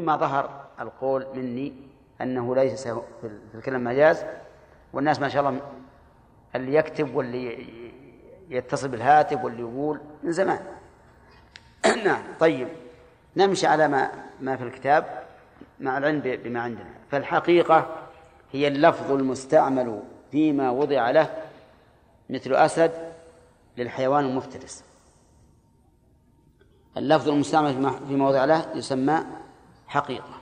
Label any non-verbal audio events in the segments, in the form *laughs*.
إما ظهر القول مني أنه ليس في الكلام مجاز والناس ما شاء الله اللي يكتب واللي يتصل بالهاتف واللي يقول من زمان. *clears throat* نعم طيب. نمشي على ما ما في الكتاب مع العلم بما عندنا. فالحقيقة هي اللفظ المستعمل فيما وضع له مثل أسد للحيوان المفترس. اللفظ المستعمل فيما وضع له يسمى حقيقة.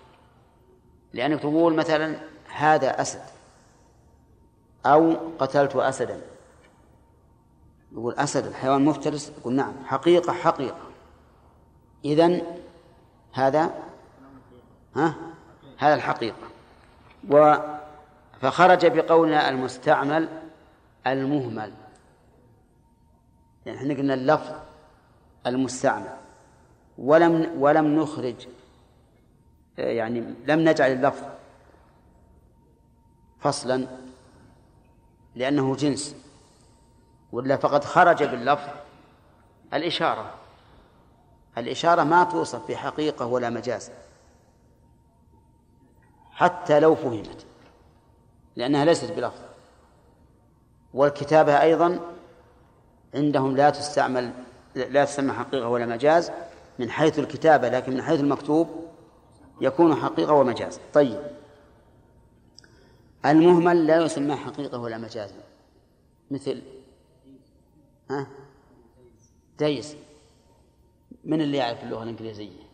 لأنك تقول مثلا هذا أسد أو قتلت أسدا. يقول أسد الحيوان مفترس؟ يقول نعم حقيقة حقيقة. إذن هذا ها؟ هذا الحقيقة. و فخرج بقولنا المستعمل المهمل. يعني إحنا قلنا اللفظ المستعمل. ولم ولم نخرج يعني لم نجعل اللفظ فصلا لأنه جنس ولا فقد خرج باللفظ الإشارة. الإشارة ما توصف بحقيقة ولا مجاز حتى لو فهمت لأنها ليست بلفظ. والكتابة أيضا عندهم لا تستعمل لا تسمى حقيقة ولا مجاز من حيث الكتابة لكن من حيث المكتوب يكون حقيقة ومجاز. طيب. المهمل لا يسمى حقيقة ولا مجاز. مثل؟ ها؟ دايس من اللي يعرف اللغة الإنجليزية؟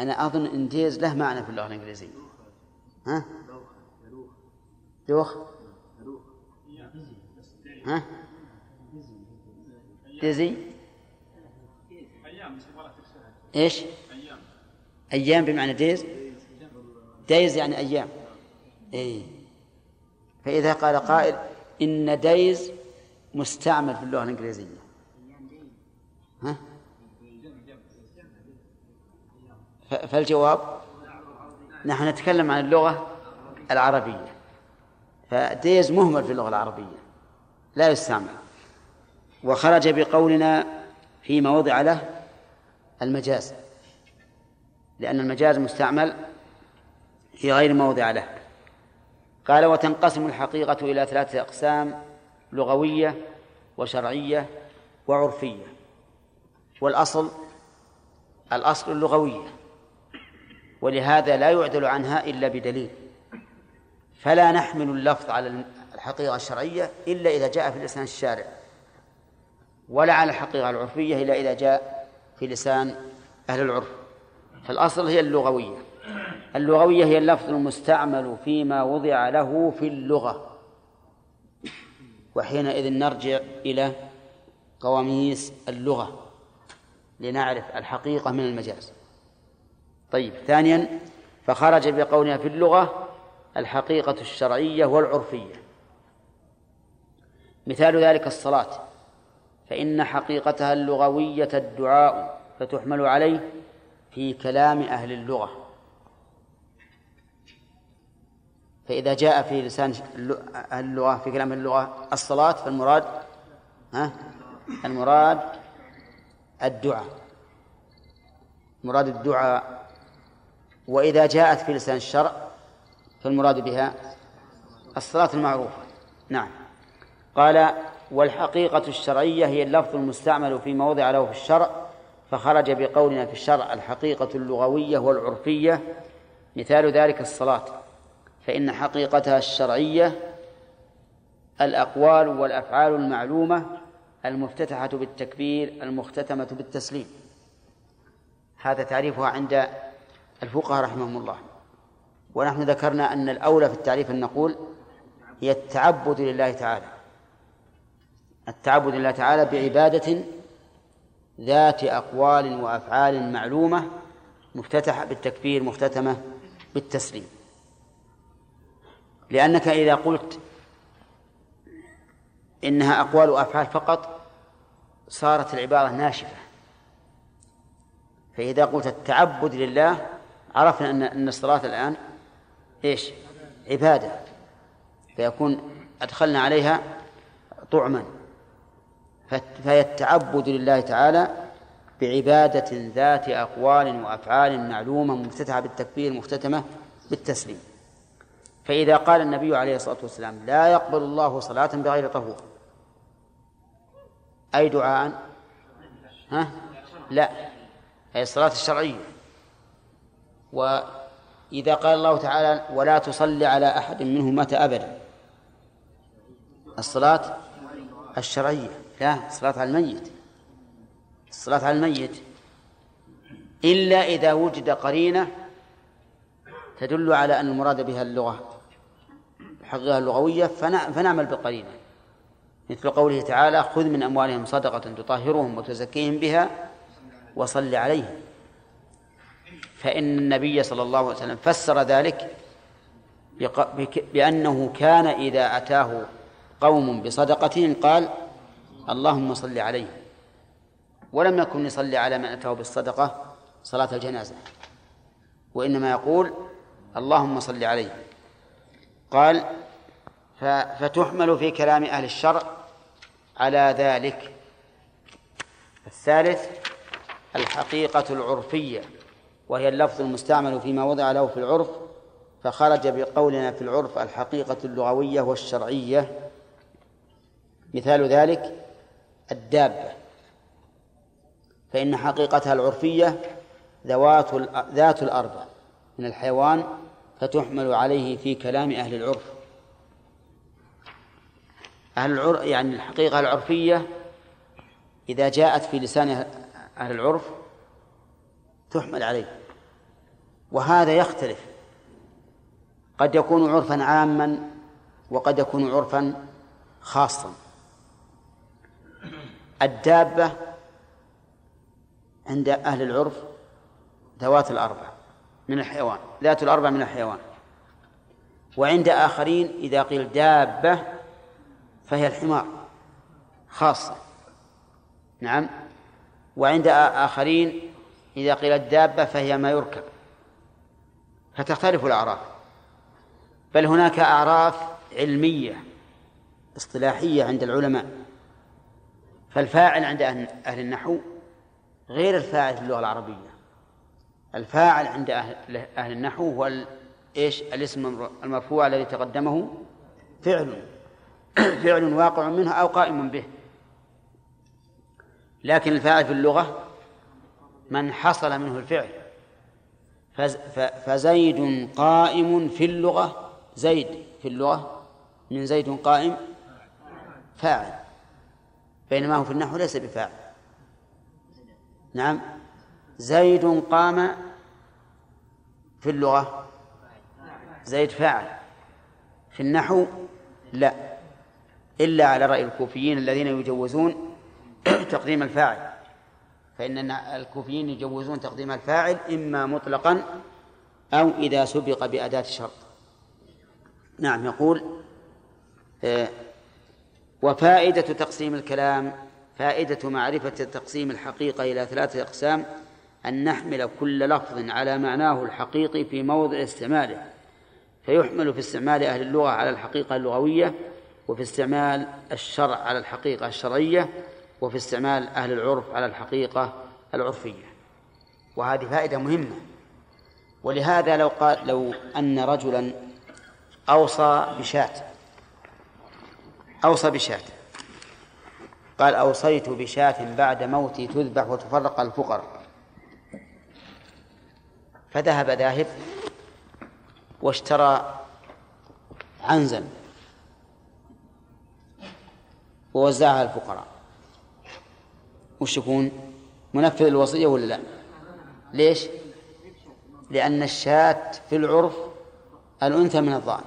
أنا أظن إن ديز له معنى في اللغة الإنجليزية. ها؟ دوخ ها؟ ديزي إيش؟ أيام بمعنى ديز دايز يعني أيام. إيه. فإذا قال قائل إن دايز مستعمل في اللغة الإنجليزية. ها؟ فالجواب نحن نتكلم عن اللغة العربية. فديز مهمل في اللغة العربية. لا يستعمل. وخرج بقولنا فيما وضع له المجاز. لأن المجاز مستعمل في غير موضع له. قال وتنقسم الحقيقة إلى ثلاثة أقسام لغوية وشرعية وعرفية. والأصل الأصل اللغوية ولهذا لا يعدل عنها إلا بدليل. فلا نحمل اللفظ على الحقيقة الشرعية إلا إذا جاء في لسان الشارع ولا على الحقيقة العرفية إلا إذا جاء في لسان أهل العرف. فالأصل هي اللغوية. اللغوية هي اللفظ المستعمل فيما وضع له في اللغة. وحينئذ نرجع إلى قواميس اللغة لنعرف الحقيقة من المجاز. طيب ثانيا فخرج بقولنا في اللغة الحقيقة الشرعية والعرفية. مثال ذلك الصلاة. فإن حقيقتها اللغوية الدعاء فتحمل عليه في كلام أهل اللغة. فإذا جاء في لسان أهل اللغة في كلام اللغة الصلاة فالمراد ها؟ المراد الدعاء. مراد الدعاء. وإذا جاءت في لسان الشرع فالمراد بها الصلاة المعروفة. نعم. قال والحقيقة الشرعية هي اللفظ المستعمل في موضع له في الشرع فخرج بقولنا في الشرع الحقيقة اللغوية والعرفية مثال ذلك الصلاة فإن حقيقتها الشرعية الأقوال والأفعال المعلومة المفتتحة بالتكبير المختتمة بالتسليم. هذا تعريفها عند الفقهاء رحمهم الله. ونحن ذكرنا أن الأولى في التعريف أن نقول هي التعبد لله تعالى. التعبد لله تعالى بعبادة ذات أقوال وأفعال معلومة مفتتحة بالتكبير مختتمة بالتسليم. لأنك إذا قلت إنها أقوال وأفعال فقط صارت العبارة ناشفة. فإذا قلت التعبد لله عرفنا أن أن الصلاة الآن إيش؟ عبادة. فيكون أدخلنا عليها طعما. فهي التعبد لله تعالى بعبادة ذات أقوال وأفعال معلومة مفتتحة بالتكبير مختتمة بالتسليم. فإذا قال النبي عليه الصلاة والسلام لا يقبل الله صلاة بغير طهور. أي دعاء؟ ها؟ لا. أي الصلاة الشرعية. وإذا قال الله تعالى ولا تصلي على أحد منهم مات أبدا. الصلاة الشرعية. لا الصلاة على الميت. الصلاة على الميت. إلا إذا وجد قرينة تدل على أن المراد بها اللغة حقها اللغوية فنعمل بالقرينة. مثل قوله تعالى خذ من أموالهم صدقة تطهرهم وتزكيهم بها وصل عليهم. فإن النبي صلى الله عليه وسلم فسر ذلك بأنه كان إذا أتاه قوم بصدقتهم قال اللهم صل عليهم ولم يكن يصلي على من أتاه بالصدقة صلاة الجنازة. وإنما يقول اللهم صل عليه. قال فتحمل في كلام أهل الشرع على ذلك. الثالث الحقيقة العرفية وهي اللفظ المستعمل فيما وضع له في العرف فخرج بقولنا في العرف الحقيقة اللغوية والشرعية. مثال ذلك الدابة. فإن حقيقتها العرفية ذوات ذات الأربع من الحيوان فتحمل عليه في كلام أهل العرف. أهل العرف يعني الحقيقة العرفية إذا جاءت في لسان أهل العرف تحمل عليه. وهذا يختلف. قد يكون عرفا عاما وقد يكون عرفا خاصا. الدابة عند أهل العرف ذوات الأربع من الحيوان ذات الأربع من الحيوان. وعند آخرين إذا قيل دابة فهي الحمار خاصة. نعم. وعند آخرين إذا قيل الدابة فهي ما يركب. فتختلف الأعراف. بل هناك أعراف علمية اصطلاحية عند العلماء. فالفاعل عند أهل النحو غير الفاعل في اللغة العربية. الفاعل عند أهل, النحو هو إيش؟ الاسم المرفوع الذي تقدمه فعل. *clears throat* فعل واقع منه أو قائم به. لكن الفاعل في اللغة من حصل منه الفعل. فزيد قائم في اللغة. زيد في اللغة. من زيد قائم؟ فاعل. بينما هو في النحو ليس بفاعل. نعم. زيد قام في اللغة. زيد فاعل. في النحو لا. إلا على رأي الكوفيين الذين يجوزون *clears throat* تقديم الفاعل. فإن الكوفيين يجوزون تقديم الفاعل إما مطلقا أو إذا سبق بأداة شرط. نعم يقول آه، وفائدة تقسيم الكلام فائدة معرفة تقسيم الحقيقة إلى ثلاثة أقسام أن نحمل كل لفظ على معناه الحقيقي في موضع استعماله فيحمل في استعمال أهل اللغة على الحقيقة اللغوية وفي استعمال الشرع على الحقيقة الشرعية وفي استعمال أهل العرف على الحقيقة العرفية. وهذه فائدة مهمة. ولهذا لو قال لو أن رجلا أوصى بشاة أوصى بشاة. قال أوصيت بشاة بعد موتي تذبح وتفرق الفقراء. فذهب ذاهب واشترى عنزا ووزعها الفقراء. وش يكون؟ منفذ الوصية ولا لا؟ ليش؟ لأن الشاة في العرف الأنثى من الضأن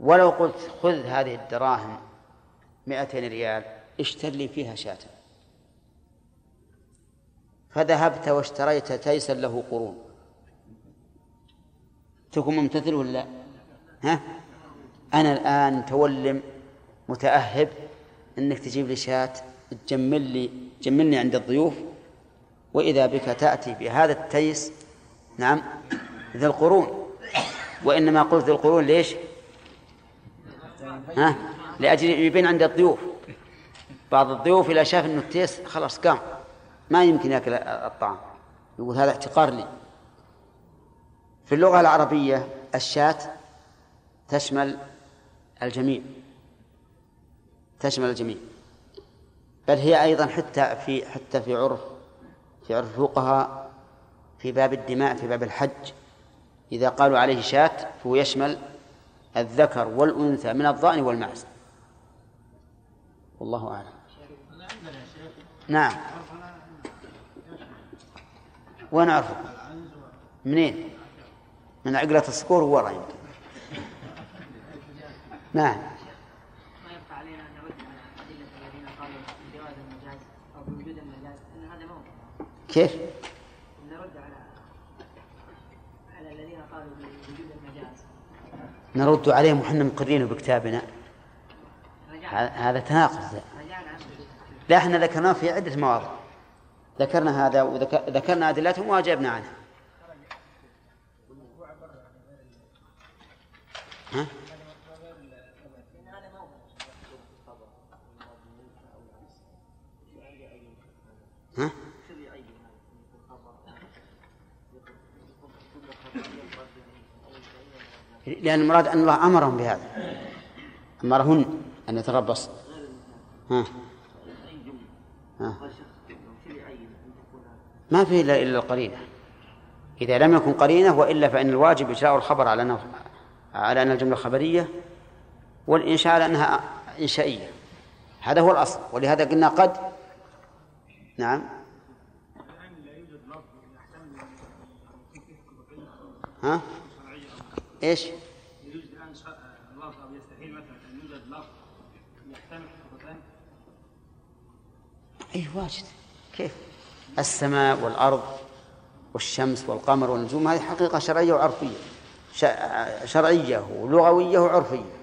ولو قلت خذ هذه الدراهم مئتين ريال اشتر لي فيها شاة فذهبت واشتريت تيسا له قرون تكون ممتثل ولا لا؟ ها؟ أنا الآن تولم متأهب أنك تجيب لي شاة تجمل لي تجملني عند الضيوف وإذا بك تأتي بهذا التيس نعم ذي القرون وإنما قلت ذي القرون ليش؟ ها؟ لأجل يبين عند الضيوف. بعض الضيوف إذا شاف أنه التيس خلاص قام. ما يمكن يأكل الطعام. يقول هذا احتقار لي. في اللغة العربية الشاة تشمل الجميع. تشمل الجميع. بل هي أيضا حتى في حتى في عرف في عرف الفقهاء في باب الدماء في باب الحج. إذا قالوا عليه شاة فهو يشمل الذكر والأنثى من الضأن والمعز والله أعلم. نعم. وين أعرفه منين؟ من عقلة الصقور ورا يمكن نعم. ما يبقى علينا ان نرد على ادله الذين قالوا بجواز المجاز أو بوجود المجاز ان هذا ما هو كيف؟ نرد على على الذين قالوا بوجود المجاز نرد عليهم وحنا مقرين بكتابنا. هذا تناقض. لا إحنا ذكرناه في عدة مواضع. ذكرنا هذا وذكرنا أدلتهم وأجبنا عنها. ها؟ لأن المراد أن الله أمرهم بهذا. أمرهن أن يتربص ها. ها. ما فيه إلا إلا القرينة. إذا لم يكن قرينة وإلا فإن الواجب إجراء الخبر على أنه على أن الجملة خبرية والإنشاء على أنها إنشائية. هذا هو الأصل. ولهذا قلنا قد. نعم. ها؟ إيش؟ يجوز الآن لفظ أو يستحيل مثلا أن يوجد لفظ يحتمل اي واجد. كيف؟ السماء والأرض والشمس والقمر والنجوم هذه حقيقة شرعية وعرفية. شرعية ولغوية وعرفية.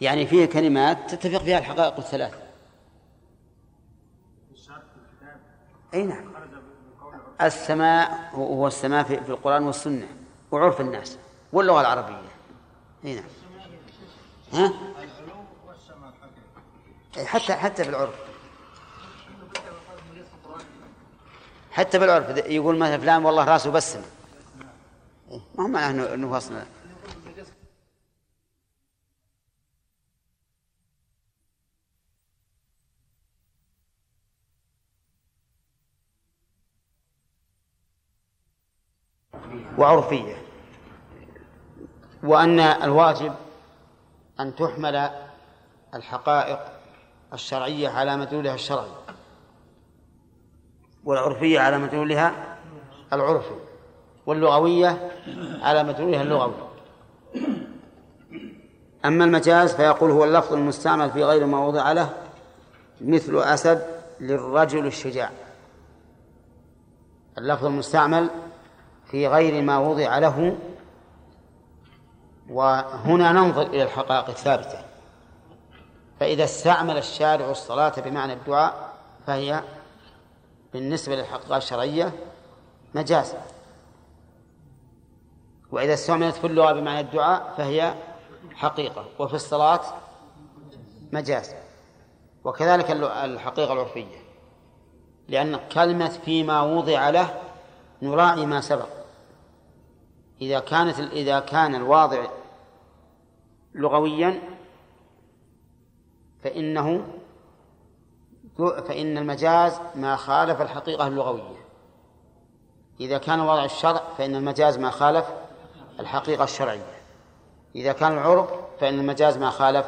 يعني فيه كلمات تتفق فيها الحقائق الثلاث. أي نعم. السماء هو السماء في, في القرآن والسنة وعرف الناس واللغة العربية. أي نعم. ها؟ حتى حتى بالعرف. حتى بالعرف يقول مثلا فلان والله راسه بسم. ما هو معناه انه فصل وعرفية. وأن الواجب أن تحمل الحقائق الشرعية على مدلولها الشرعي. والعرفية على مدلولها العرفي واللغوية على مدلولها اللغوي. أما المجاز فيقول هو اللفظ المستعمل في غير ما وضع له مثل أسد للرجل الشجاع. اللفظ المستعمل في غير ما وضع له. وهنا ننظر إلى الحقائق الثابتة. فإذا استعمل الشارع الصلاة بمعنى الدعاء فهي بالنسبة للحقائق الشرعية مجاز وإذا استعملت في اللغة بمعنى الدعاء فهي حقيقة وفي الصلاة مجاز وكذلك الحقيقة العرفية لأن كلمة فيما وضع له نراعي ما سبق. إذا كانت إذا كان الواضع لغويا فإنه فإن المجاز ما خالف الحقيقة اللغوية. إذا كان وضع الشرع فإن المجاز ما خالف الحقيقة الشرعية. إذا كان العرف فإن المجاز ما خالف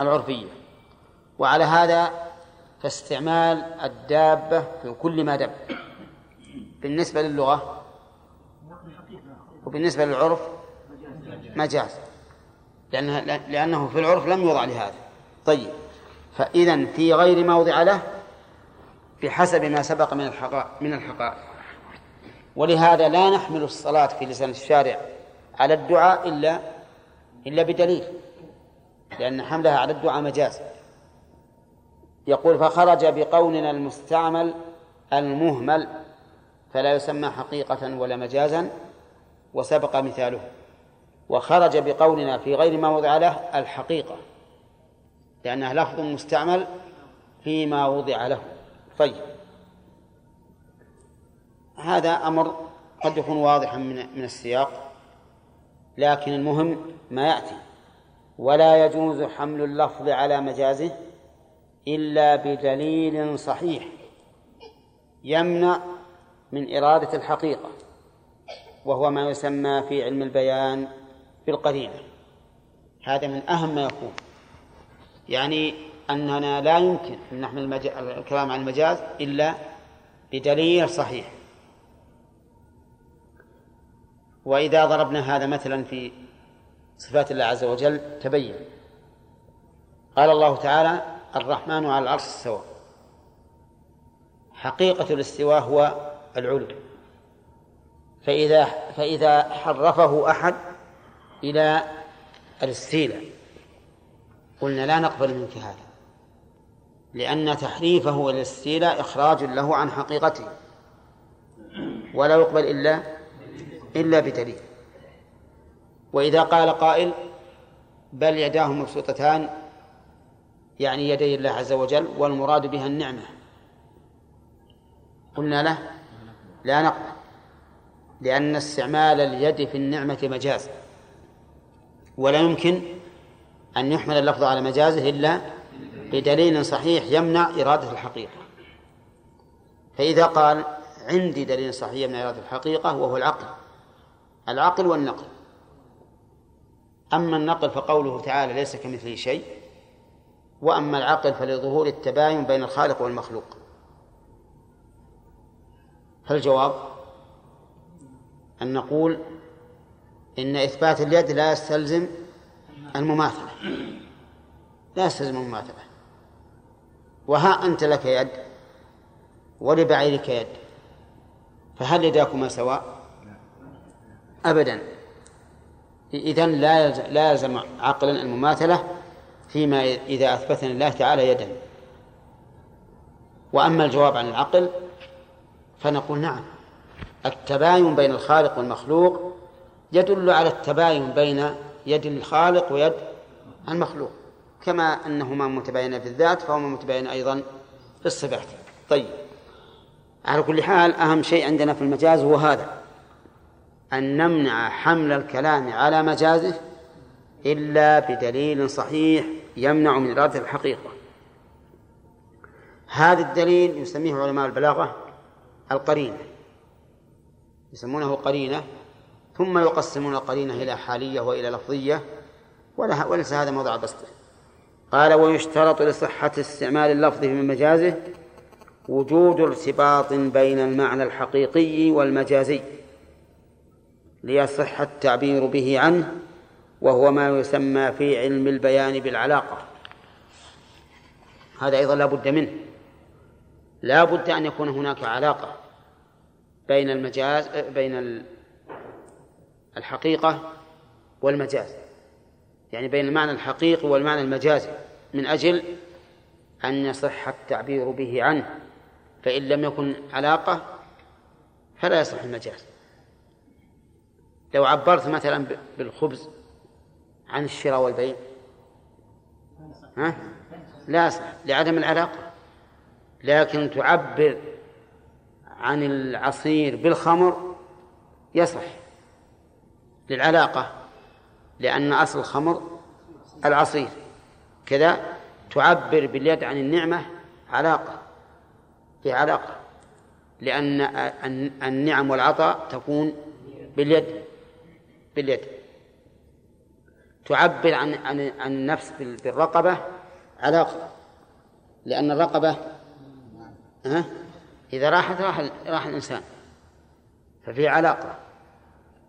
العرفية. وعلى هذا فاستعمال الدابة في كل ما دب. بالنسبة للغة وبالنسبة للعرف مجاز. لأنه, لأنه في العرف لم يوضع لهذا. طيب. فإذا في غير موضع له بحسب ما سبق من الحقائق من الحقائق. ولهذا لا نحمل الصلاة في لسان الشارع على الدعاء إلا إلا بدليل. لأن حملها على الدعاء مجاز. يقول فخرج بقولنا المستعمل المهمل فلا يسمى حقيقة ولا مجازا. وسبق مثاله وخرج بقولنا في غير ما وضع له الحقيقة لأنها لفظ مستعمل فيما وضع له. طيب. هذا أمر قد يكون واضحا من من السياق لكن المهم ما يأتي. ولا يجوز حمل اللفظ على مجازه إلا بدليل صحيح يمنع من إرادة الحقيقة. وهو ما يسمى في علم البيان بالقرينة هذا من أهم ما يكون. يعني أننا لا يمكن أن نحمل الكلام عن المجاز إلا بدليل صحيح. وإذا ضربنا هذا مثلا في صفات الله عز وجل تبين. قال الله تعالى الرحمن على العرش استوى. حقيقة الاستواء هو العلو. فإذا فإذا حرفه أحد إلى الاستيلاء قلنا لا نقبل منك هذا لأن تحريفه إلى الاستيلاء إخراج له عن حقيقته ولا يقبل إلا إلا بدليل. وإذا قال قائل بل يداه مبسوطتان يعني يدي الله عز وجل والمراد بها النعمة. قلنا له لا نقبل. لأن استعمال اليد في النعمة مجاز. ولا يمكن أن يحمل اللفظ على مجازه إلا بدليل صحيح يمنع إرادة الحقيقة. فإذا قال عندي دليل صحيح يمنع إرادة الحقيقة وهو العقل. العقل والنقل. أما النقل فقوله تعالى ليس كمثله شيء وأما العقل فلظهور التباين بين الخالق والمخلوق. فالجواب أن نقول إن إثبات اليد لا يستلزم المماثلة. لا يستلزم المماثلة. وها أنت لك يد ولبعيرك يد فهل يداكما سواء؟ أبدا. إذن لا لا يلزم عقلا المماثلة فيما إذا أثبتنا الله تعالى يدا. وأما الجواب عن العقل فنقول نعم. التباين بين الخالق والمخلوق يدل على التباين بين يد الخالق ويد المخلوق كما أنهما متباينان في الذات فهما متباينان أيضا في الصفات. طيب على كل حال أهم شيء عندنا في المجاز هو هذا أن نمنع حمل الكلام على مجازه إلا بدليل صحيح يمنع من إرادة الحقيقة. هذا الدليل يسميه علماء البلاغة القرينة. يسمونه قرينة ثم يقسمون القرينة إلى حالية وإلى لفظية وليس هذا موضع بسطة. قال ويشترط لصحة استعمال اللفظ في مجازه وجود ارتباط بين المعنى الحقيقي والمجازي ليصح التعبير به عنه وهو ما يسمى في علم البيان بالعلاقة. هذا أيضا لا بد منه. لا بد أن يكون هناك علاقة. بين المجاز بين الحقيقة والمجاز. يعني بين المعنى الحقيقي والمعنى المجازي من أجل أن يصح التعبير به عنه. فإن لم يكن علاقة فلا يصح المجاز. لو عبرت مثلا بالخبز عن الشراء والبيع ها؟ لا يصح لعدم العلاقة. لكن تعبر عن العصير بالخمر يصح للعلاقة لأن أصل الخمر العصير. كذا تعبر باليد عن النعمة علاقة في علاقة. لأن النعم والعطاء تكون باليد باليد. تعبر عن عن عن النفس بالرقبة علاقة لأن الرقبة ها؟ إذا راحت راح راح الإنسان. ففي علاقة.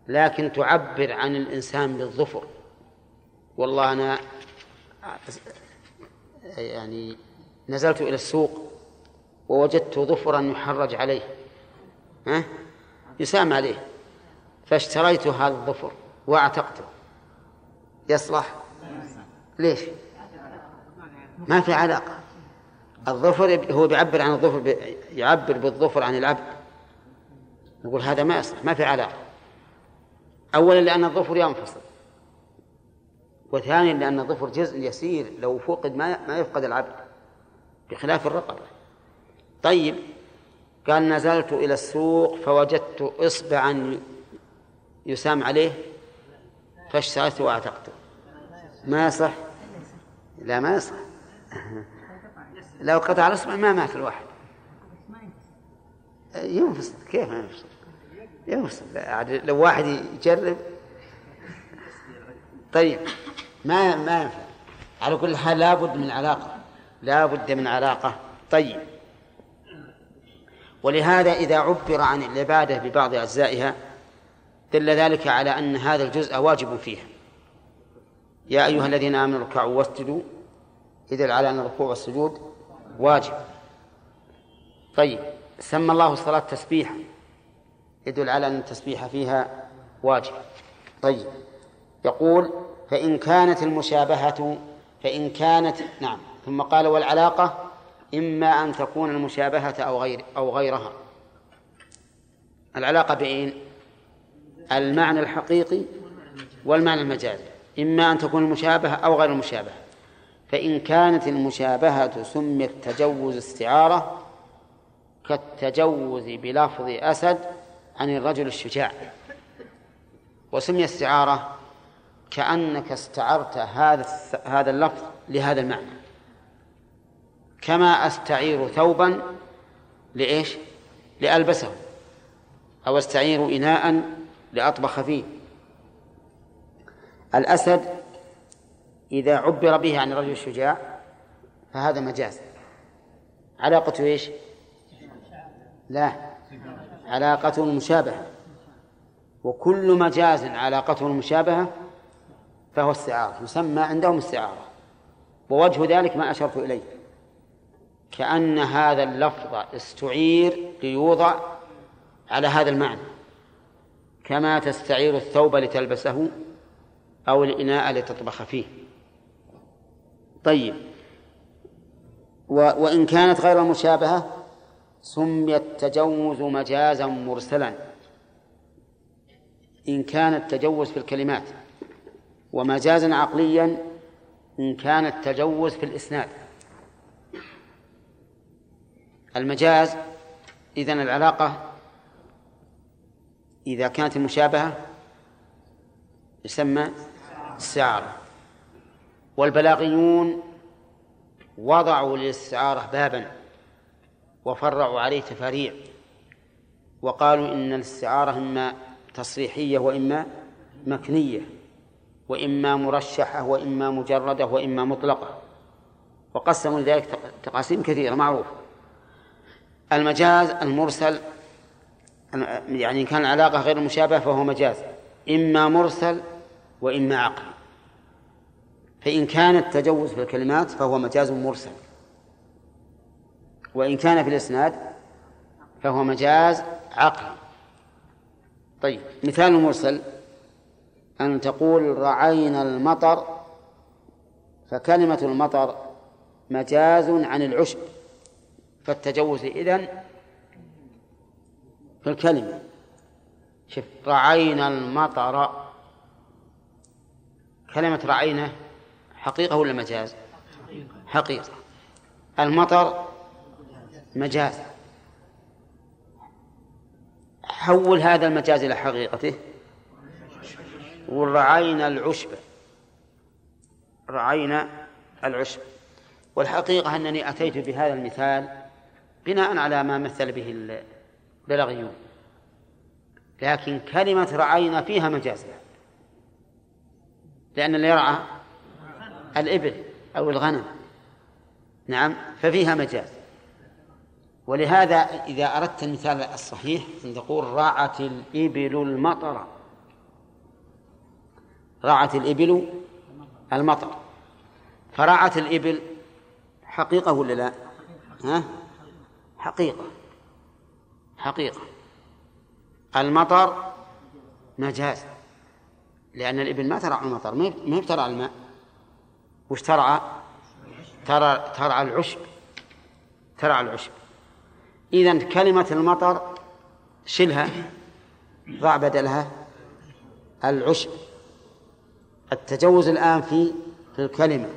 لكن تعبر عن الإنسان بالظفر. والله أنا يعني نزلت إلى السوق ووجدت ظفرا يحرج عليه. ها؟ يسام عليه. فاشتريت هذا الظفر واعتقته. يصلح؟ ليش؟ ما في علاقة. الظفر هو بيعبر عن الظفر يعبر بالظفر عن العبد. نقول هذا ما يصلح ما في علاقة. أولا لأن الظفر ينفصل. وثانيا لأن الظفر جزء يسير لو فقد ما ما يفقد العبد بخلاف الرقبة. طيب قال نزلت إلى السوق فوجدت إصبعا يسام عليه فاشتريته وأعتقته؟ ما يصح؟ لا ما يصح. *laughs* لو قطع الإصبع ما مات الواحد. ينفصل كيف ما ينفصل؟ ينفصل. لو واحد يجرب. طيب ما ما ينفع. على كل حال لابد من علاقة. لابد من علاقة. طيب. ولهذا إذا عبر عن العبادة ببعض أجزائها دل ذلك على أن هذا الجزء واجب فيها. يا أيها الذين آمنوا اركعوا واسجدوا. إذا على أن الركوع والسجود. واجب. طيب سمى الله الصلاة تسبيحا. يدل على أن التسبيح فيها واجب. طيب يقول فإن كانت المشابهة فإن كانت نعم. ثم قال والعلاقة إما أن تكون المشابهة أو غير أو غيرها. العلاقة بين المعنى الحقيقي والمعنى المجازي. إما أن تكون المشابهة أو غير المشابهة. فإن كانت المشابهة سميت تجوز استعارة كالتجوز بلفظ أسد عن الرجل الشجاع. وسمي استعارة كأنك استعرت هذا هذا اللفظ لهذا المعنى. كما أستعير ثوبا لإيش؟ لألبسه. أو أستعير إناء لأطبخ فيه. الأسد إذا عبر به عن الرجل الشجاع فهذا مجاز. علاقته إيش؟ لا علاقته المشابهة. وكل مجاز علاقته المشابهة فهو استعارة يسمى عندهم استعارة ووجه ذلك ما أشرت إليه كأن هذا اللفظ استعير ليوضع على هذا المعنى. كما تستعير الثوب لتلبسه أو الإناء لتطبخ فيه. طيب. وإن كانت غير مشابهة سمي التجوز مجازا مرسلا. إن كان التجوز في الكلمات ومجازا عقليا إن كان التجوز في الإسناد. المجاز إذن العلاقة إذا كانت المشابهة يسمى استعارة والبلاغيون وضعوا للاستعارة بابا وفرعوا عليه تفاريع وقالوا إن الاستعارة إما تصريحية وإما مكنية وإما مرشحة وإما مجردة وإما مطلقة وقسموا لذلك تقاسيم كثيرة معروفة المجاز المرسل يعني إن كان العلاقة غير مشابهة فهو مجاز. إما مرسل وإما عقل. فإن كان التجوز في الكلمات فهو مجاز مرسل. وإن كان في الإسناد فهو مجاز عقل. طيب مثال المرسل أن تقول رعينا المطر فكلمة المطر مجاز عن العشب. فالتجوز إذن في الكلمة. شوف رعينا المطر. كلمة رعينا حقيقة ولا مجاز؟ حقيقة. المطر مجاز. حول هذا المجاز إلى حقيقته. ورعينا العشب. رعينا العشب. والحقيقة أنني أتيت بهذا المثال بناء على ما مثل به البلاغيون. لكن كلمة رعينا فيها مجاز لأن اللي يرعى الإبل أو الغنم. نعم ففيها مجاز. ولهذا إذا أردت المثال الصحيح تقول رعت الإبل المطر. رعت الإبل المطر. فرعت الإبل حقيقة ولا لا؟ ها؟ حقيقة. حقيقة. المطر مجاز. لأن الإبل ما ترعى المطر ما هي ترعى الماء؟ وش ترعى؟ ترى ترعى العشب. ترعى العشب. إذا كلمة المطر شلها ضع بدلها. العشب. التجوز الآن في في الكلمة.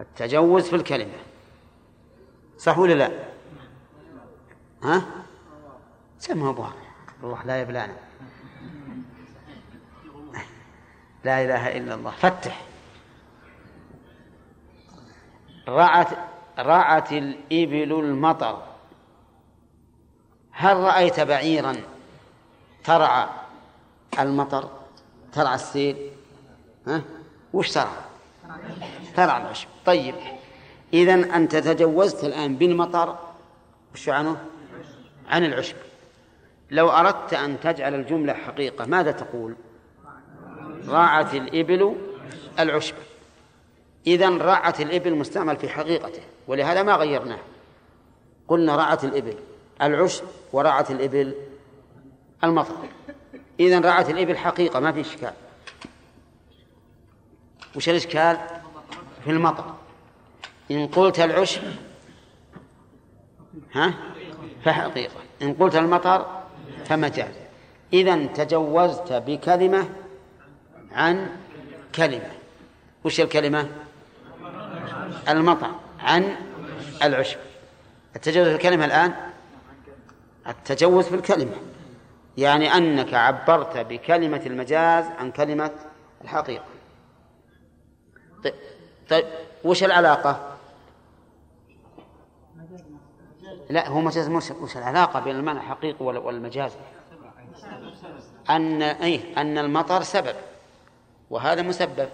التجوز في الكلمة. صح ولا لا؟ ها؟ سمها ابو الله لا يبلانا. لا إله إلا الله. فتح. رعت رعت الإبل المطر. هل رأيت بعيرا ترعى المطر؟ ترعى السيل؟ ها؟ وش ترعى؟ ترعى العشب. طيب إذا أنت تجوزت الآن بالمطر. وش عنه؟ عن العشب. لو أردت أن تجعل الجملة حقيقة ماذا تقول؟ راعت الإبل العشب. إذا رعت الإبل مستعمل في حقيقته ولهذا ما غيرناه. قلنا رعت الإبل العشب ورعت الإبل المطر. إذا رعت الإبل حقيقة ما في إشكال. وش الإشكال؟ في المطر. إن قلت العشب ها؟ فحقيقة. إن قلت المطر فمجاز. إذا تجوزت بكلمة عن كلمة. وش الكلمة؟ المطر عن العشب. التجوز في الكلمة الآن؟ التجوز في الكلمة. يعني أنك عبرت بكلمة المجاز عن كلمة الحقيقة. طيب, طيب وش العلاقة؟ لا هو مجاز وش العلاقة بين المعنى الحقيقي والمجاز؟ أن أي أن المطر سبب وهذا مسبب.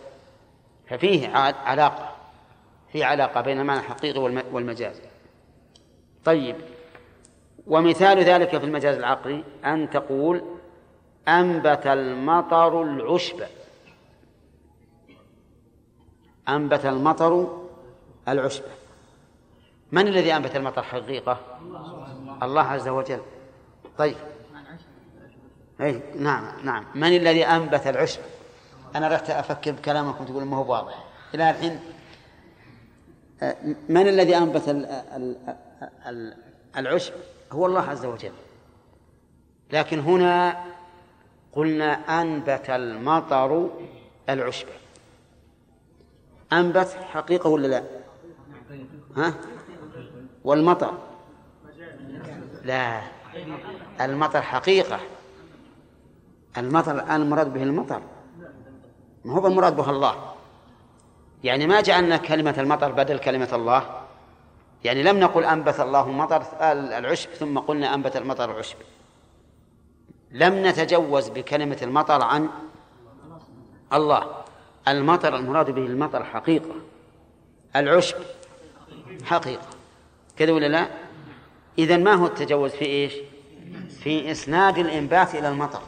ففيه علاقة. في علاقة بين المعنى الحقيقي والمجاز. طيب ومثال ذلك في المجاز العقلي أن تقول أنبت المطر العشب. أنبت المطر العشب. من الذي أنبت المطر حقيقة؟ الله عز وجل. طيب. أي نعم نعم. من الذي أنبت العشب؟ أنا رحت أفكر بكلامكم تقول ما هو واضح. إلى الحين من الذي أنبت العشب؟ هو الله عز وجل. لكن هنا قلنا أنبت المطر العشب. أنبت حقيقة ولا لا؟ ها؟ والمطر. لا. المطر حقيقة. المطر الآن المراد به المطر. ما هو المراد به الله؟ يعني ما جعلنا كلمة المطر بدل كلمة الله. يعني لم نقل أنبت الله مطر العشب ثم قلنا أنبت المطر العشب لم نتجوز بكلمة المطر عن الله. المطر المراد به المطر حقيقة. العشب حقيقة. كذا ولا لا؟ إذا ما هو التجوز؟ في إيش؟ في إسناد الإنبات إلى المطر.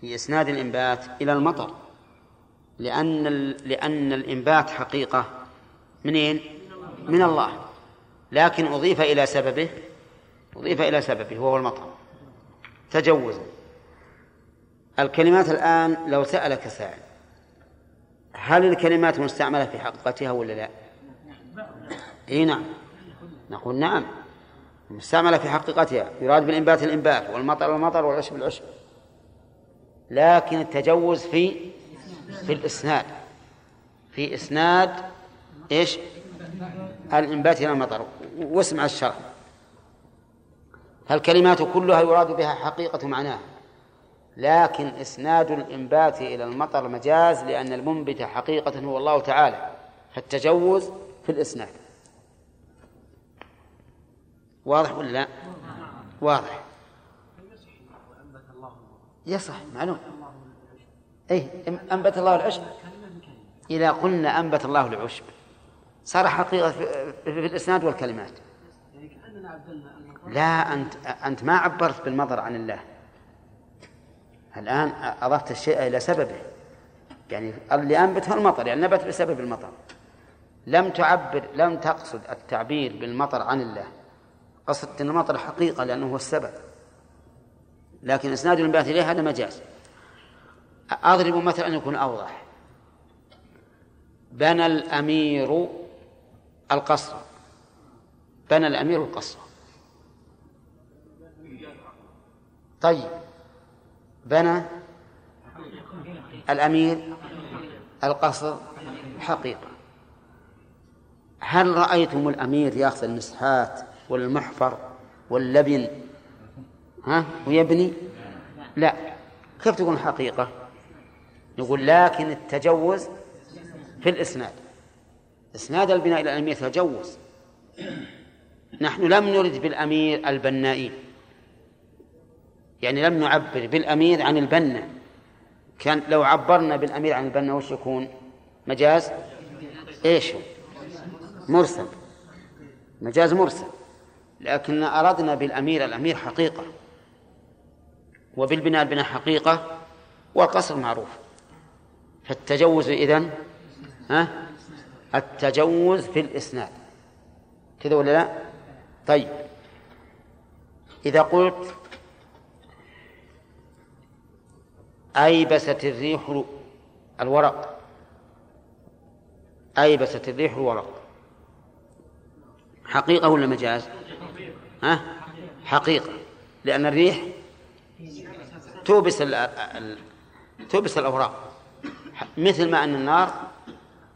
في إسناد الإنبات إلى المطر. لأن لأن الإنبات حقيقة. منين؟ من الله. لكن أضيف إلى سببه أضيف إلى سببه وهو المطر تجوزا الكلمات الآن لو سألك سائل هل الكلمات مستعملة في حقيقتها ولا لا؟ إي نعم. نقول نعم. مستعملة في حقيقتها. يراد بالإنبات الإنبات والمطر المطر والعشب العشب. لكن التجوز في في الإسناد. في إسناد إيش؟ الإنبات إلى المطر. واسمع الشرح. فالكلمات كلها يراد بها حقيقة معناها. لكن إسناد الإنبات إلى المطر مجاز لأن المنبت حقيقة هو الله تعالى. فالتجوز في الإسناد. واضح ولا لا؟ واضح. يصح معلوم. أي أنبت الله العشب. إذا قلنا أنبت الله العشب صار حقيقة في الإسناد والكلمات. لا أنت أنت ما عبرت بالمطر عن الله. الآن أضفت الشيء إلى سببه. يعني اللي أنبته المطر يعني نبت بسبب المطر. لم تعبر لم تقصد التعبير بالمطر عن الله. قصدت أن المطر حقيقة لأنه هو السبب. لكن إسناد الانبات إليه هذا مجاز. أضرب مثلا أن يكون أوضح. بنى الأمير القصر. بنى الأمير القصر. طيب. بنى الأمير القصر حقيقة. هل رأيتم الأمير يأخذ المسحات والمحفر واللبن؟ ها؟ ويبني؟ لا. كيف تكون الحقيقة نقول لكن التجوز في الإسناد. إسناد البناء إلى الأمير تجوز. نحن لم نرد بالأمير البنائين يعني لم نعبر بالأمير عن البنا. كان لو عبرنا بالأمير عن البنا وش يكون؟ مجاز؟ إيش مرسل. مجاز مرسل. لكن أردنا بالأمير الأمير حقيقة. وبالبناء البناء حقيقة والقصر معروف. فالتجوز إذن ها؟ التجوز في الإسناد. كذا ولا لا؟ طيب. إذا قلت أيبست الريح الورق. أيبست الريح الورق. حقيقة ولا مجاز؟ ها؟ حقيقة. لأن الريح توبس توبس الأوراق. مثل ما أن النار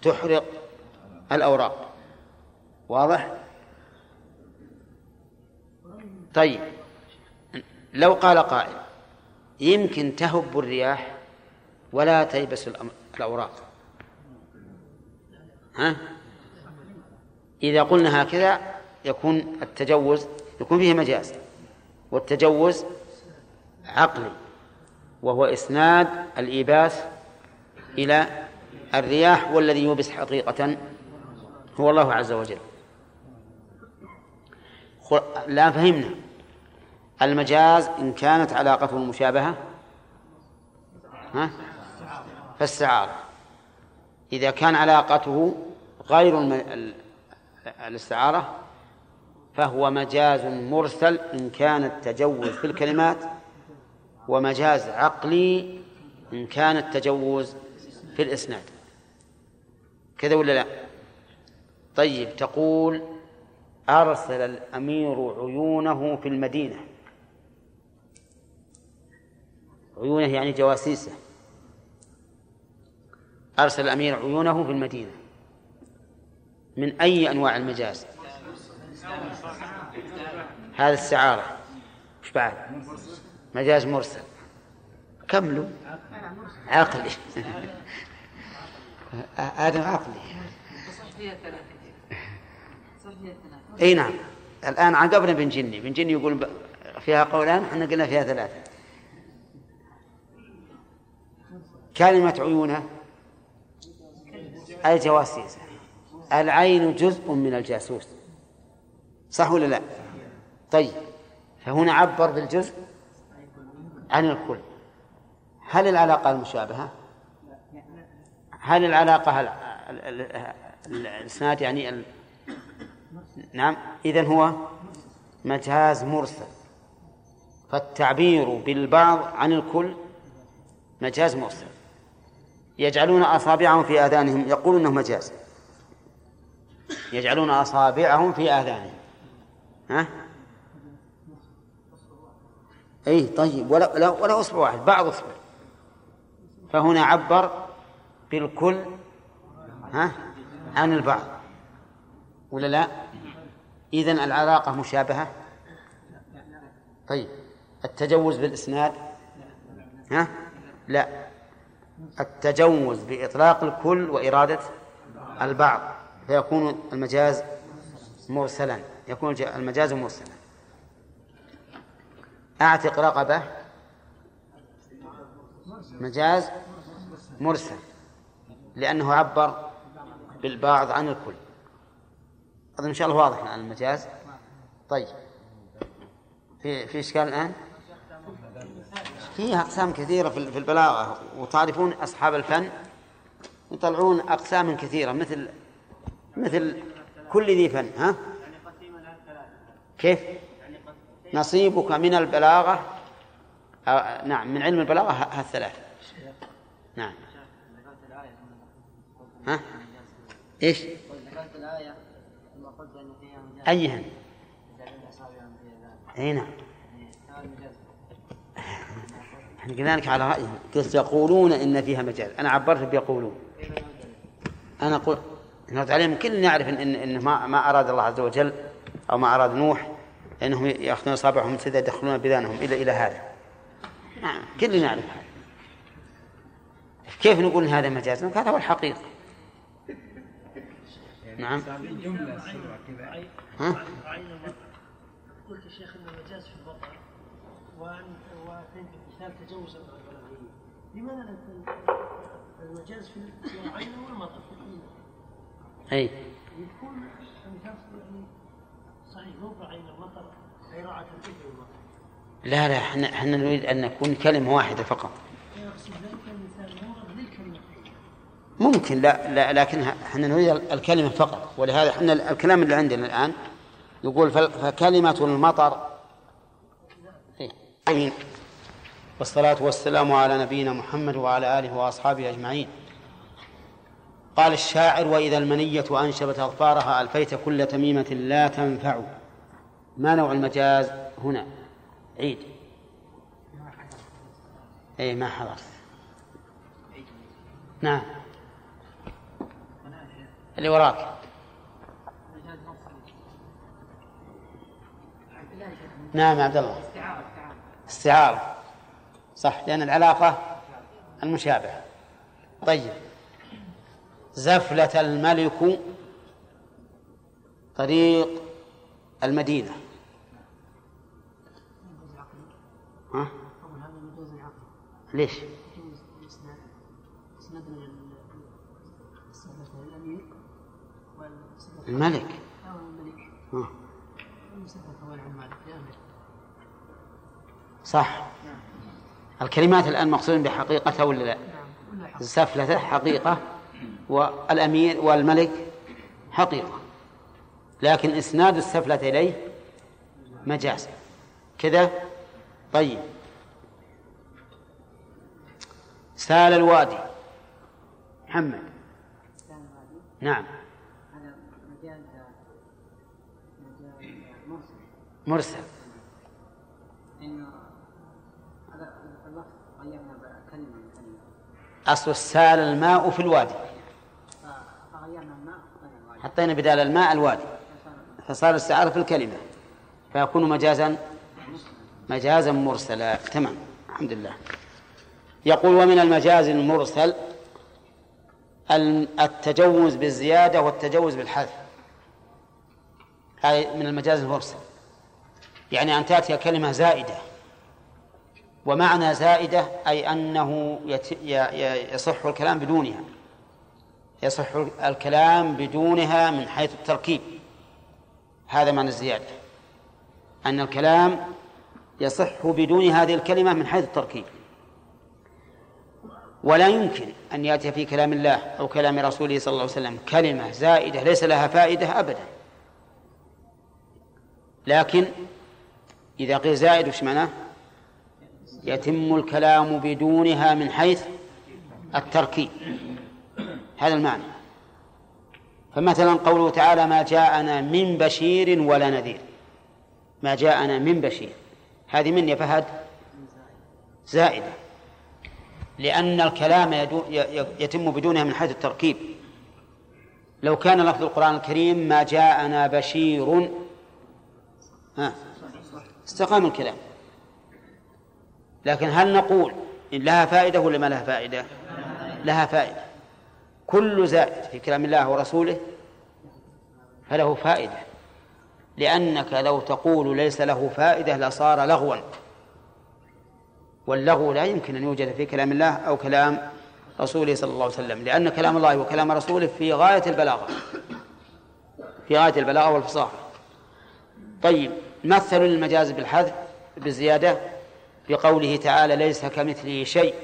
تحرق الأوراق واضح؟ طيب لو قال قائل يمكن تهب الرياح ولا تيبس الأوراق ها؟ إذا قلنا هكذا يكون التجوز يكون فيه مجاز والتجوز عقلي وهو إسناد الإيباس إلى الرياح والذي يوبس حقيقة هو الله عز وجل. لا فهمنا. المجاز إن كانت علاقته المشابهة ها؟ فاستعارة. إذا كان علاقته غير الاستعارة فهو مجاز مرسل إن كان التجوز في الكلمات ومجاز عقلي إن كان التجوز في الإسناد. كذا ولا لا؟ طيب تقول أرسل الأمير عيونه في المدينة. عيونه يعني جواسيسه. أرسل الأمير عيونه في المدينة. من أي أنواع المجاز؟ هذا استعارة وش بعد؟ مجاز مرسل. كملوا عقلي. هذا عقلي. إي نعم. الآن عقبنا بن جني. بن جني يقول فيها قولان إحنا قلنا فيها ثلاثة. كلمة عيونة. اي جواسيس العين جزء من الجاسوس. صح ولا لا؟ طيب. فهنا عبر بالجزء عن الكل. هل العلاقة المشابهة؟ هل العلاقة الإسناد يعني ال... نعم إذن هو مجاز مرسل. فالتعبير بالبعض عن الكل مجاز مرسل. يجعلون أصابعهم في آذانهم يقولون أنه مجاز. يجعلون أصابعهم في آذانهم. ها؟ أي طيب ولا ولا, ولا أصبع واحد بعض أصبع. فهنا عبر بالكل ها؟ عن البعض. ولا لا؟ إذن العلاقة مشابهة؟ طيب. التجوز بالإسناد؟ ها؟ لا. التجوز بإطلاق الكل وإرادة البعض. فيكون المجاز مرسلا. يكون المجاز مرسلا. أعتق رقبة. مجاز مرسل. لأنه عبر بالبعض عن الكل أظن إن شاء الله واضح عن المجاز طيب في في إشكال الآن؟ فيها أقسام كثيرة في البلاغة وتعرفون أصحاب الفن يطلعون أقسام كثيرة مثل مثل كل ذي فن ها؟ كيف؟ نصيبك من البلاغة نعم من علم البلاغة هالثلاث نعم ها؟ إيش؟ أيهن؟ أي نعم إحنا قلنا لك على رأيهم قلت يقولون إن فيها مجال أنا عبرت بيقولون أنا قل... نرد عليهم كلنا نعرف إن, إن ما, ما أراد الله عز وجل أو ما أراد نوح أنهم يأخذون أصابعهم كذا يدخلون بذانهم إلى إلى هذا نعم كلنا نعرف هذا كيف نقول إن هذا مجاز؟ هذا هو الحقيقة نعم. ها؟ قلت يا شيخ ان المجاز في البطن وان وفي الكتاب تجوزا لماذا المجاز في العين والمطر أي. يكون يعني صحيح مو عين المطر أي راعة والمطر لا لا إحنا إحنا نريد أن نكون كلمة واحدة فقط. ممكن لا, لا لكن إحنا نريد الكلمة فقط. ولهذا إحنا الكلام اللي عندنا الآن يقول فكلمة المطر آمين. والصلاة والسلام على نبينا محمد وعلى آله وأصحابه أجمعين. قال الشاعر وإذا المنية أنشبت أظفارها ألفيت كل تميمة لا تنفع. ما نوع المجاز هنا؟ عيد. أي ما حضرت. نعم. اللي وراك. نعم عبد الله. استعارة صح لأن العلاقة المشابهة. طيب. زفلة الملك طريق المدينة. ها؟ ليش؟ الملك. صح. الكلمات الآن مقصود بحقيقتها ولا لا؟ سفلة حقيقة والأمير والملك حقيقة. لكن إسناد السفلة إليه مجاز. كذا؟ طيب. سال الوادي. محمد. نعم. مرسل. أصل السال الماء في الوادي. حطينا بدال الماء الوادي. فصار الاستعارة في الكلمة. فيكون مجازا مجازا مرسلا. تمام. الحمد لله. يقول ومن المجاز المرسل التجوز بالزيادة والتجوز بالحذف. هذه من المجاز المرسل. يعني أن تأتي كلمة زائدة. ومعنى زائدة أي أنه يصح الكلام بدونها. يصح الكلام بدونها من حيث التركيب. هذا معنى الزيادة. أن الكلام يصح بدون هذه الكلمة من حيث التركيب. ولا يمكن أن يأتي في كلام الله أو كلام رسوله صلى الله عليه وسلم كلمة زائدة ليس لها فائدة أبدا. لكن إذا قيل زائد وش معناه؟ يتم الكلام بدونها من حيث التركيب. هذا المعنى. فمثلا قوله تعالى ما جاءنا من بشير ولا نذير. ما جاءنا من بشير. هذه من يا فهد؟ زائدة. لأن الكلام يتم بدونها من حيث التركيب. لو كان لفظ القرآن الكريم ما جاءنا بشير. ها. استقام الكلام. لكن هل نقول إن لها فائدة ولا ما لها فائدة؟ لها فائدة. كل زائد في كلام الله ورسوله فله فائدة. لأنك لو تقول ليس له فائدة لصار لغوا. واللغو لا يمكن أن يوجد في كلام الله أو كلام رسوله صلى الله عليه وسلم لأن كلام الله وكلام رسوله في غاية البلاغة. في غاية البلاغة والفصاحة. طيب. مثلوا المجاز بالحذف بالزيادة بقوله تعالى ليس كمثله شيء.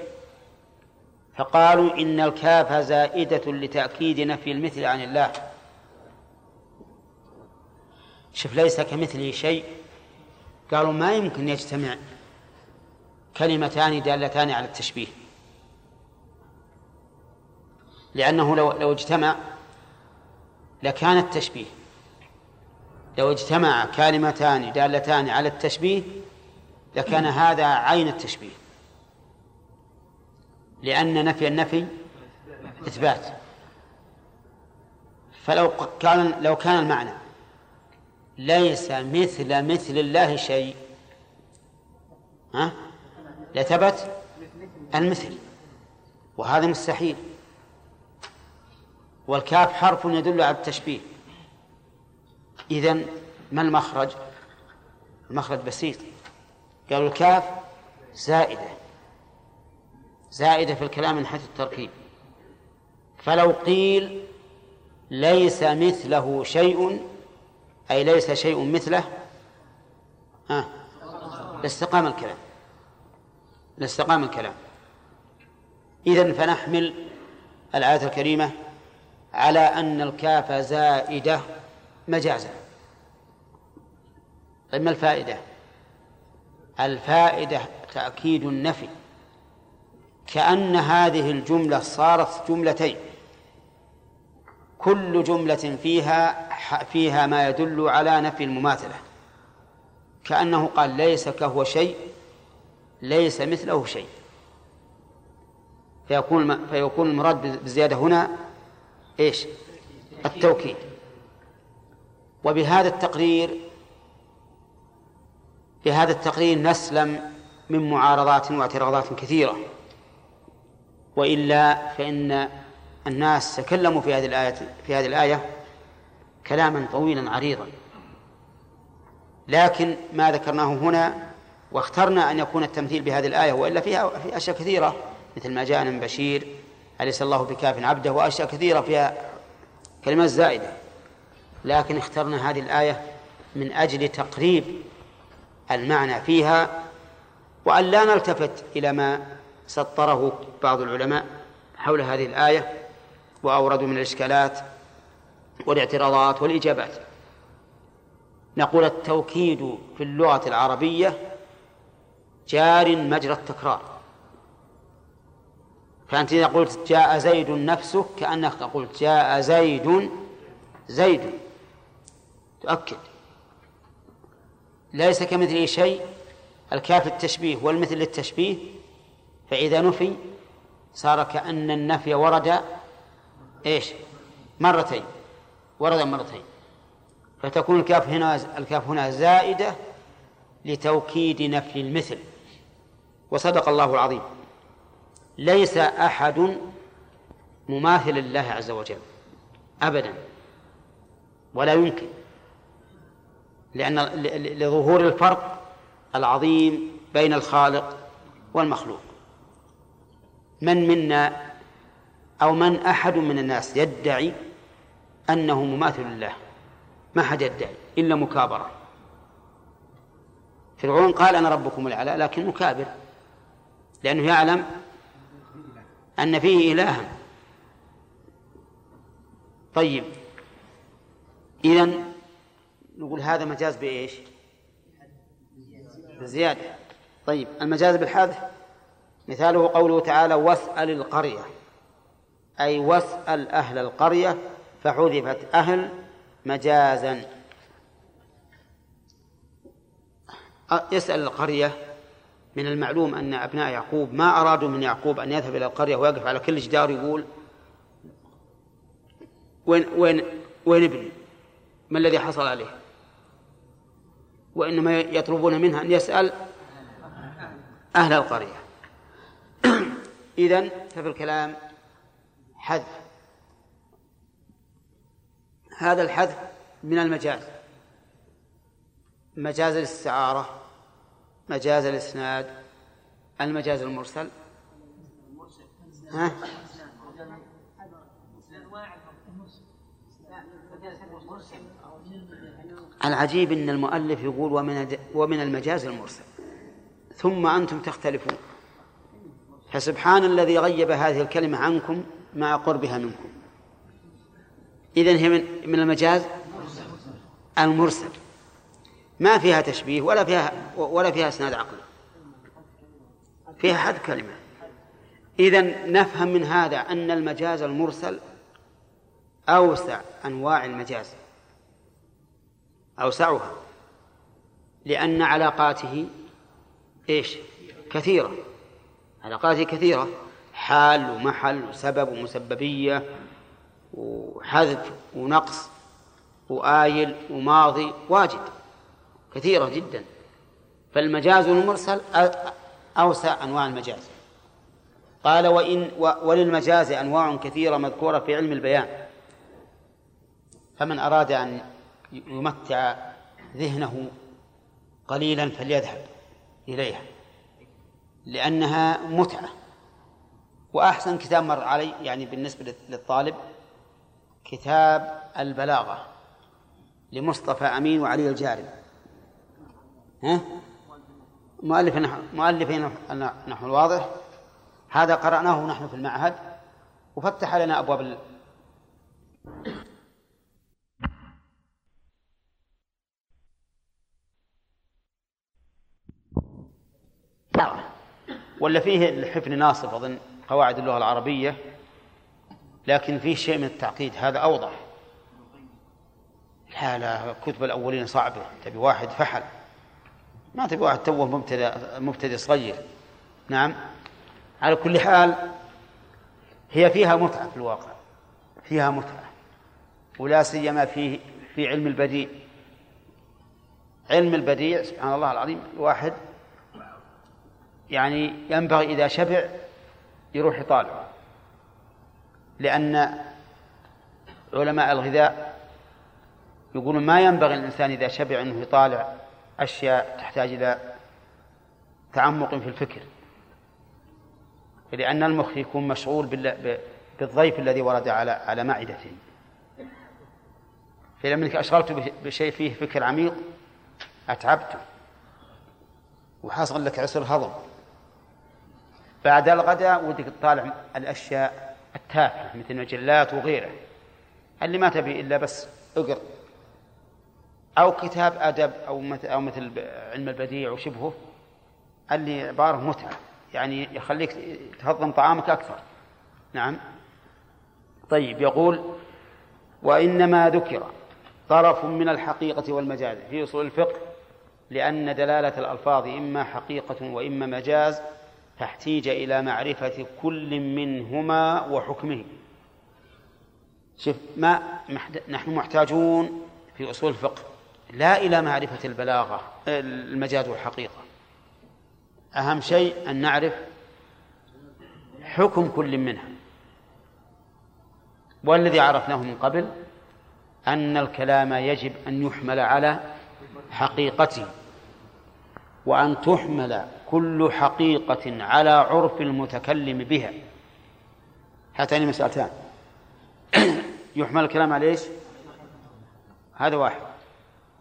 فقالوا إن الكاف زائدة لتأكيد نفي المثل عن الله. شوف ليس كمثله شيء. قالوا ما يمكن يجتمع كلمتان دالتان على التشبيه. لأنه لو لو اجتمع لكان التشبيه. لو اجتمع كلمتان دالتان على التشبيه لكان هذا عين التشبيه. لأن نفي النفي إثبات. فلو كان لو كان المعنى ليس مثل مثل الله شيء ها؟ لثبت المثل. وهذا مستحيل. والكاف حرف يدل على التشبيه. إذن ما المخرج؟ المخرج بسيط. قالوا الكاف زائدة. زائدة في الكلام من حيث التركيب. فلو قيل ليس مثله شيء أي ليس شيء مثله ها لاستقام الكلام. لاستقام الكلام. إذن فنحمل الآية الكريمة على أن الكاف زائدة مجازا. طيب ما الفائدة؟ الفائدة تأكيد النفي. كأن هذه الجملة صارت جملتين. كل جملة فيها فيها ما يدل على نفي المماثلة. كأنه قال ليس كهو شيء ليس مثله شيء. فيكون فيكون المراد بالزيادة هنا إيش؟ التوكيد. وبهذا التقرير بهذا التقرير نسلم من معارضات واعتراضات كثيرة. وإلا فإن الناس تكلموا في هذه الآية في هذه الآية كلاما طويلا عريضا. لكن ما ذكرناه هنا واخترنا أن يكون التمثيل بهذه الآية وإلا فيها في أشياء كثيرة مثل ما جاءنا من بشير أليس الله بكاف عبده؟ وأشياء كثيرة فيها كلمات زائدة. لكن اخترنا هذه الآية من أجل تقريب المعنى فيها وأن لا نلتفت إلى ما سطره بعض العلماء حول هذه الآية وأوردوا من الإشكالات والاعتراضات والإجابات. نقول التوكيد في اللغة العربية جار مجرى التكرار. فأنت إذا قلت جاء زيد نفسك كأنك قلت جاء زيد زيد. تؤكد. ليس كمثله شيء الكاف التشبيه والمثل للتشبيه فإذا نفي صار كأن النفي ورد إيش؟ مرتين ورد مرتين. فتكون الكاف هنا الكاف هنا زائدة لتوكيد نفي المثل. وصدق الله العظيم. ليس أحد مماثل لله عز وجل. أبدا. ولا يمكن. لأن لظهور الفرق العظيم بين الخالق والمخلوق. من منا أو من أحد من الناس يدعي أنه مماثل لله؟ ما حد يدعي إلا مكابرة. فرعون قال أنا ربكم الأعلى لكن مكابر لأنه يعلم أن فيه إلها. طيب إذن نقول هذا مجاز بإيش؟ بزيادة. طيب المجاز بالحذف؟ مثاله قوله تعالى واسأل القرية أي واسأل أهل القرية فحذفت أهل مجازا. يسأل القرية. من المعلوم أن أبناء يعقوب ما أرادوا من يعقوب أن يذهب إلى القرية ويقف على كل جدار يقول وين وين وين ابني؟ ما الذي حصل عليه؟ وإنما يطلبون منها أن يسأل أهل القرية. *clears throat* إذن ففي الكلام حذف. هذا الحذف من المجاز. مجاز الاستعارة مجاز الإسناد المجاز المرسل. ها؟ العجيب إن المؤلف يقول ومن ومن المجاز المرسل. ثم أنتم تختلفون. فسبحان الذي غيب هذه الكلمة عنكم مع قربها منكم. إذن هي من من المجاز؟ المرسل. ما فيها تشبيه ولا فيها ولا فيها إسناد عقلي. فيها حد كلمة. اذا نفهم من هذا أن المجاز المرسل أوسع أنواع المجاز. أوسعها لأن علاقاته إيش؟ كثيرة. علاقاته كثيرة. حال ومحل وسبب ومسببية وحذف ونقص وآيل وماضي واجد كثيرة جدا. فالمجاز المرسل أوسع أنواع المجاز. قال وإن وللمجاز أنواع كثيرة مذكورة في علم البيان. فمن أراد أن يمتع ذهنه قليلا فليذهب إليها لأنها متعة. وأحسن كتاب مر علي يعني بالنسبة للطالب كتاب البلاغة لمصطفى أمين وعلي الجاري ها؟ مؤلف نحو مؤلفين نحو الواضح. هذا قرأناه نحن في المعهد وفتح لنا أبواب ال... ولا فيه الحفن ناصف أظن قواعد اللغة العربية لكن فيه شيء من التعقيد. هذا أوضح. لا لا كتب الأولين صعبة. تبي واحد فحل. ما تبي واحد توه مبتدئ مبتدئ صغير. نعم. على كل حال هي فيها متعة في الواقع. فيها متعة. ولا سيما في في علم البديع. علم البديع سبحان الله العظيم الواحد يعني ينبغي إذا شبع يروح يطالع لأن علماء الغذاء يقولون ما ينبغي الإنسان إذا شبع أنه يطالع أشياء تحتاج إلى تعمق في الفكر. لأن المخ يكون مشغول بالضيف الذي ورد على على معدته فإذا منك أشغلت بشيء فيه فكر عميق أتعبته وحصل لك عسر هضم. بعد الغداء ودك تطالع الأشياء التافهة مثل المجلات وغيره. اللي ما تبي إلا بس اقرأ. أو كتاب أدب أو مثل أو مثل علم البديع وشبهه. اللي عبارة متعة يعني يخليك تهضم طعامك أكثر. نعم. طيب يقول وإنما ذكر طرف من الحقيقة والمجاز في أصول الفقه لأن دلالة الألفاظ إما حقيقة وإما مجاز فاحتيج إلى معرفة كل منهما وحكمه. شوف ما نحن محتاجون في أصول الفقه لا إلى معرفة البلاغة المجاز والحقيقة. أهم شيء أن نعرف حكم كل منها. والذي عرفناه من قبل أن الكلام يجب أن يحمل على حقيقته وأن تحمل كل حقيقة على عرف المتكلم بها هاتان مسألتان *clears throat* يحمل الكلام على إيش؟ هذا واحد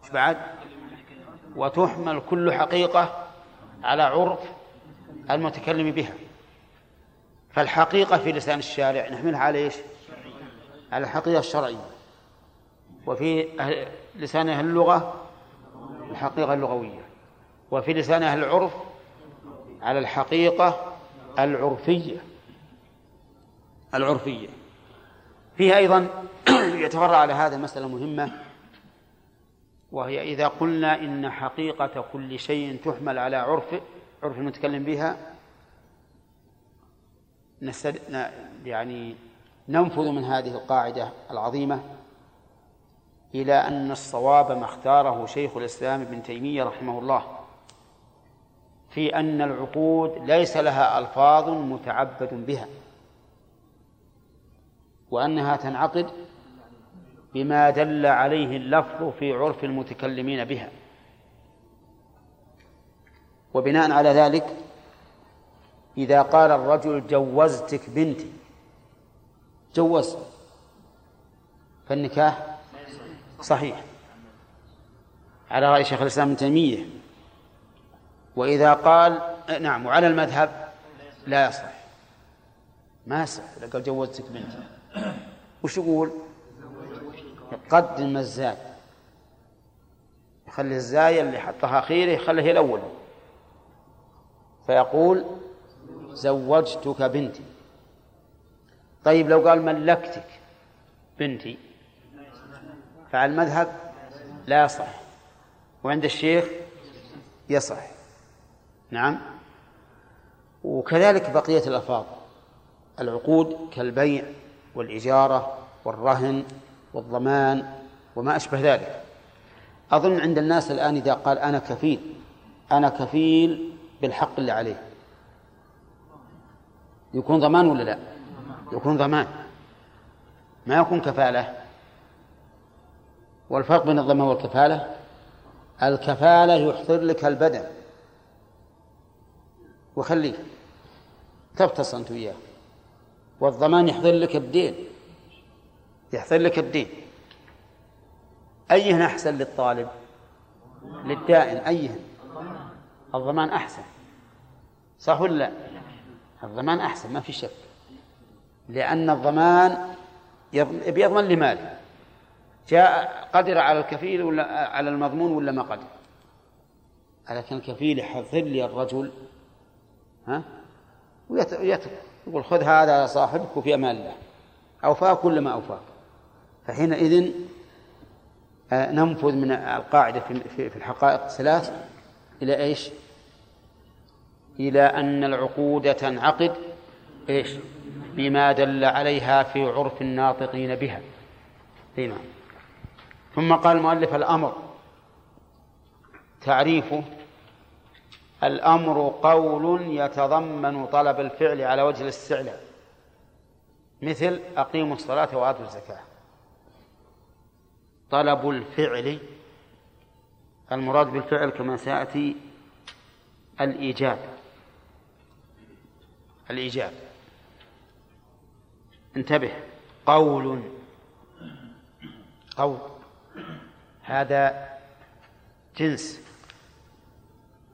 إيش بعد؟ وتحمل كل حقيقة على عرف المتكلم بها فالحقيقة في لسان الشارع نحملها على إيش؟ على الحقيقة الشرعية وفي لسان أهل اللغة الحقيقة اللغوية وفي لسان أهل العرف على الحقيقة العرفية العرفية فيه أيضا *clears throat* يتفرع على هذا مسألة مهمة وهي إذا قلنا إن حقيقة كل شيء تحمل على عرف عرف المتكلم بها. يعني ننفذ من هذه القاعدة العظيمة إلى أن الصواب ما اختاره شيخ الإسلام ابن تيمية رحمه الله في أن العقود ليس لها ألفاظ متعبد بها. وأنها تنعقد بما دل عليه اللفظ في عرف المتكلمين بها. وبناء على ذلك إذا قال الرجل جوزتك بنتي جوز فالنكاح صحيح. على رأي شيخ الإسلام ابن تيمية وإذا قال نعم وعلى المذهب لا يصح. ما يصح قال جوزتك بنتي. وش يقول؟ قدم الزاد يخلي الزاية اللي حطها أخيره يخليها هي الأول. فيقول زوجتك بنتي. طيب لو قال ملكتك بنتي فعلى المذهب لا يصح. وعند الشيخ يصح. نعم. وكذلك بقية الألفاظ. العقود كالبيع والإجارة والرهن والضمان وما أشبه ذلك. أظن عند الناس الآن إذا قال أنا كفيل أنا كفيل بالحق اللي عليه. يكون ضمان ولا لا؟ يكون ضمان. ما يكون كفالة. والفرق بين الضمان والكفالة؟ الكفالة يحضر لك البدن. وخليه تفتص أنت وياه. والضمان يحضر لك الدين يحضر لك الدين أيهن أحسن للطالب؟ للدائن أيهن؟ الضمان أحسن. صح ولا لا؟ الضمان أحسن ما في شك. لأن الضمان بيضمن لماله. جاء قدر على الكفيل ولا على المضمون ولا ما قدر؟ لكن الكفيل يحضر لي الرجل ها ويترك يقول خذ هذا صاحبك وفي أمان الله أوفاك كل ما أوفاك فحينئذ آه، ننفذ من القاعدة في الحقائق الثلاث إلى إيش؟ إلى أن العقود تنعقد إيش؟ بما دل عليها في عرف الناطقين بها. نعم. ثم قال المؤلف الأمر تعريفه الأمر قول يتضمن طلب الفعل على وجه الاستعلاء. مثل أقيموا الصلاة وآتوا الزكاة. طلب الفعل المراد بالفعل كما سيأتي الإيجاب. الإيجاب. انتبه. قول. قول. هذا جنس.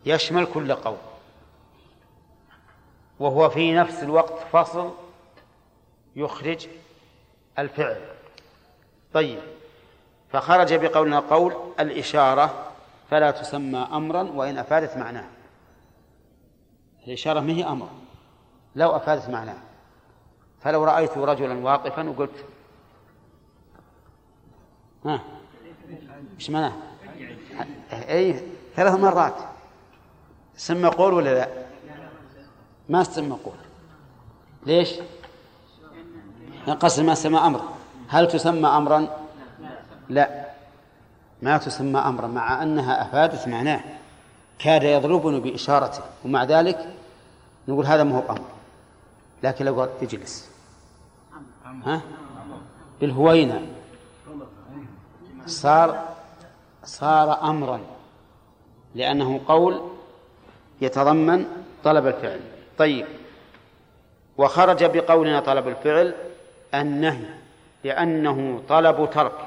يشمل كل قول. وهو في نفس الوقت فصل يخرج الفعل. طيب فخرج بقولنا قول الإشارة فلا تسمى أمرا وإن أفادت معناه. الإشارة ما هي أمر؟ لو أفادت معناه. فلو رأيت رجلا واقفا وقلت ها إيش معناه؟ اي ثلاث مرات. سمى قول ولا لا؟ ما سمى قول. ليش؟ قصد ما سمى أمر هل تسمى أمرا؟ لا. ما تسمى أمرا مع أنها أفادت معناه. كاد يضربني باشارته ومع ذلك نقول هذا ما هو أمر. لكن لو قال اجلس. ها؟ بالهوينه صار صار أمرا لأنه قول يتضمن طلب الفعل. طيب. وخرج بقولنا طلب الفعل النهي لأنه طلب ترك.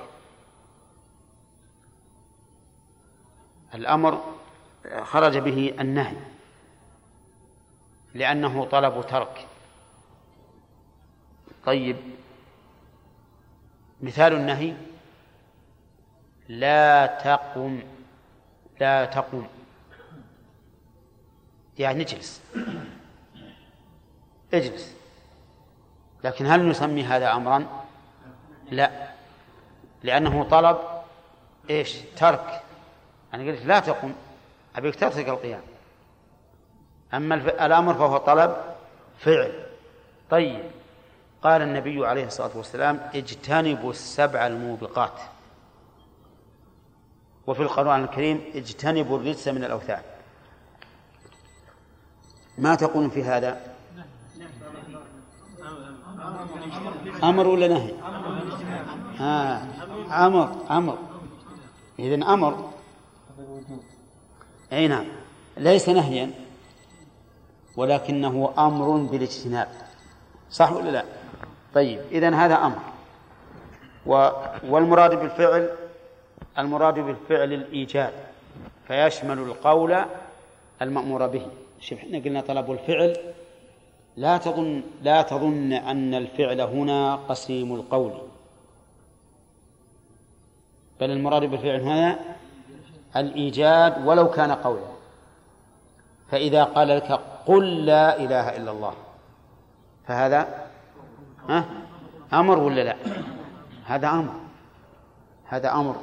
الأمر خرج به النهي لأنه طلب ترك. طيب. مثال النهي لا تقم لا تقم. يعني اجلس. اجلس. لكن هل نسمي هذا أمرا؟ لا. لأنه طلب إيش؟ ترك. أنا قلت لا تقم. أبيك تترك القيام. أما الأمر فهو طلب فعل. طيب. قال النبي عليه الصلاة والسلام اجتنبوا السبع الموبقات. وفي القرآن الكريم اجتنبوا الرجس من الأوثان. ما تقول في هذا؟ أمر ولا نهي؟ آه أمر أمر. إذن أمر. أي نعم. ليس نهيا ولكنه أمر بالاجتناب. صح ولا لا؟ طيب إذن هذا أمر. والمراد بالفعل؟ المراد بالفعل الإيجاد فيشمل القول المأمور به. شوف إحنا قلنا طلب الفعل. لا تظن لا تظن أن الفعل هنا قسيم القول. بل المراد بالفعل هنا الإيجاد ولو كان قولا. فإذا قال لك قل لا إله إلا الله فهذا ها؟ أمر ولا لا؟ هذا أمر. هذا أمر.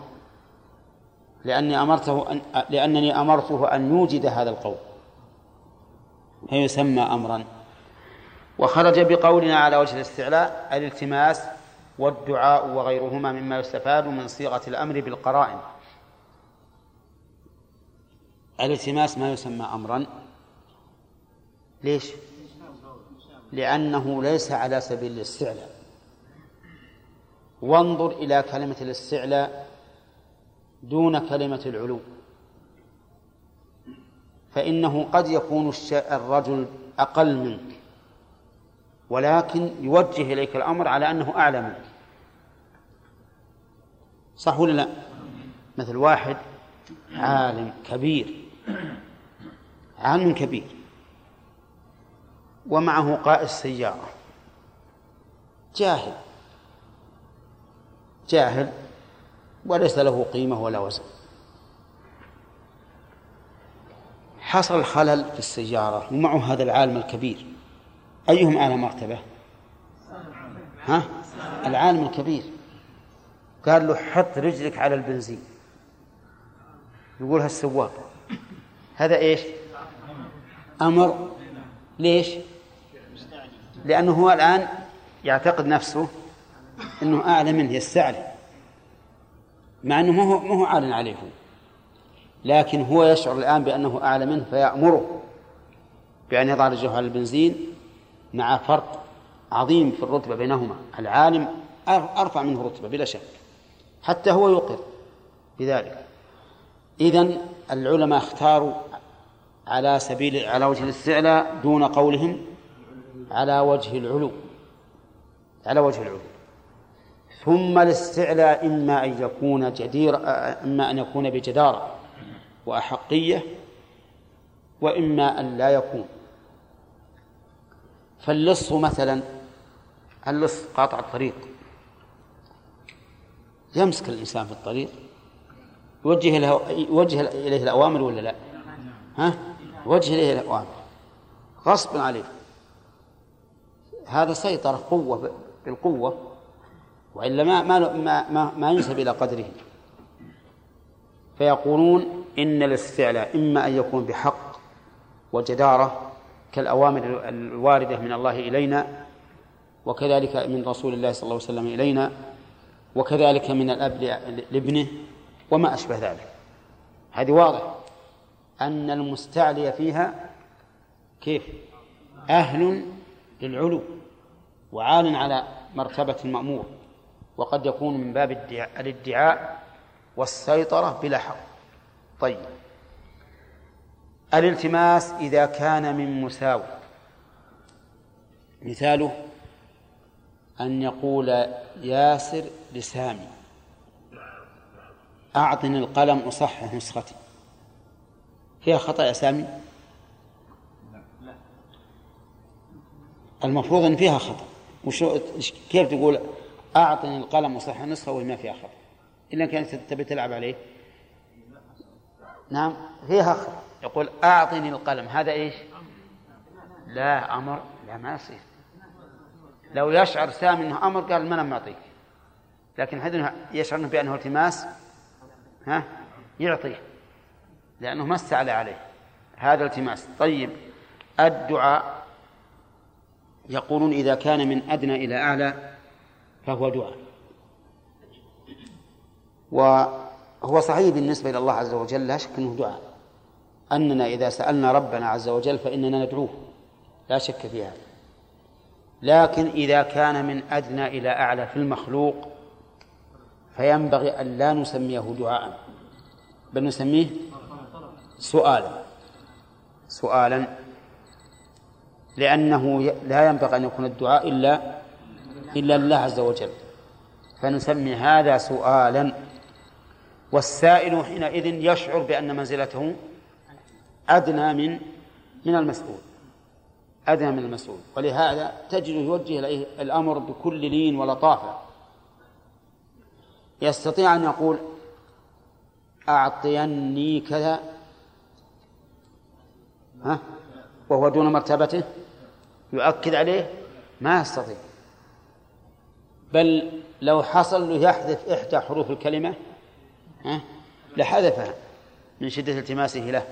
لأني أمرته أن لأنني أمرته أن يوجد هذا القول. فيسمى أمرا. وخرج بقولنا على وجه الاستعلاء الالتماس والدعاء وغيرهما مما يستفاد من صيغة الأمر بالقرائن. الالتماس ما يسمى أمرا. ليش؟ لأنه ليس على سبيل الاستعلاء. وانظر إلى كلمة الاستعلاء دون كلمة العلو. فإنه قد يكون الرجل أقل منك. ولكن يوجه إليك الأمر على أنه أعلى منك. صح ولا لا؟ مثل واحد عالم كبير. عالم كبير. ومعه قائد سيارة. جاهل. جاهل وليس له قيمة ولا وزن. حصل خلل في السيارة ومعه هذا العالم الكبير. أيهم أعلى مرتبة؟ ها؟ العالم الكبير. قال له حط رجلك على البنزين. يقولها السواق هذا إيش؟ أمر. ليش؟ لأنه هو الآن يعتقد نفسه أنه أعلى منه يستعلي مع أنه ما هو ما هو عال عليه لكن هو يشعر الآن بأنه أعلى منه فيأمره بأن يضع رجله على البنزين مع فرق عظيم في الرتبة بينهما. العالم أرفع منه رتبة بلا شك. حتى هو يقر بذلك. إذن العلماء اختاروا على سبيل على وجه الاستعلاء دون قولهم على وجه العلو. على وجه العلو. ثم الاستعلاء إما أن يكون جدير إما أن يكون بجدارة. وأحقية وإما أن لا يكون. فاللص مثلا اللص قاطع الطريق. يمسك الإنسان في الطريق. يوجه له يوجه إليه الأوامر ولا لا؟ ها؟ يوجه إليه الأوامر. غصب عليه. هذا سيطرة قوة بالقوة وإلا ما ما ما, ما ينسب إلى قدره. فيقولون إن الاستعلاء إما أن يكون بحق وجدارة كالأوامر الواردة من الله إلينا وكذلك من رسول الله صلى الله عليه وسلم إلينا وكذلك من الأب لابنه وما أشبه ذلك. هذه واضح. أن المستعلي فيها كيف؟ أهل للعلو وعال على مرتبة المأمور وقد يكون من باب الادعاء والسيطرة بلا حق طيب. الالتماس إذا كان من مساو مثاله أن يقول ياسر لسامي أعطني القلم أصحح نسختي. فيها خطأ يا سامي؟ المفروض أن فيها خطأ. وشو كيف تقول أعطني القلم أصحح نسخة وهي ما فيها خطأ؟ إلا كانت تبي تلعب عليه. نعم. فيها خطأ يقول أعطني القلم. هذا إيش؟ لا أمر لا ما يصير. لو يشعر سامي أنه أمر قال ما أنا معطيك لكن حد يشعر بأنه التماس ها يعطيه. لأنه ما استعلى عليه. هذا التماس. طيب. الدعاء يقولون إذا كان من أدنى إلى أعلى فهو دعاء. وهو صحيح بالنسبة إلى الله عز وجل لا شك أنه دعاء. أننا إذا سألنا ربنا عز وجل فإننا ندعوه لا شك في هذا. لكن إذا كان من أدنى إلى أعلى في المخلوق فينبغي أن لا نسميه دعاء بل نسميه سؤالا. سؤالا لأنه لا ينبغي أن يكون الدعاء إلا إلا لله عز وجل. فنسمي هذا سؤالا. والسائل حينئذ يشعر بأن منزلته أدنى من من المسؤول. أدنى من المسؤول. ولهذا تجد يوجه إليه الأمر بكل لين ولطافة يستطيع أن يقول أعطيني كذا. ها؟ وهو دون مرتبته؟ يؤكد عليه؟ ما يستطيع. بل لو حصل له يحذف إحدى حروف الكلمة ها؟ لحذفها من شدة التماسه له.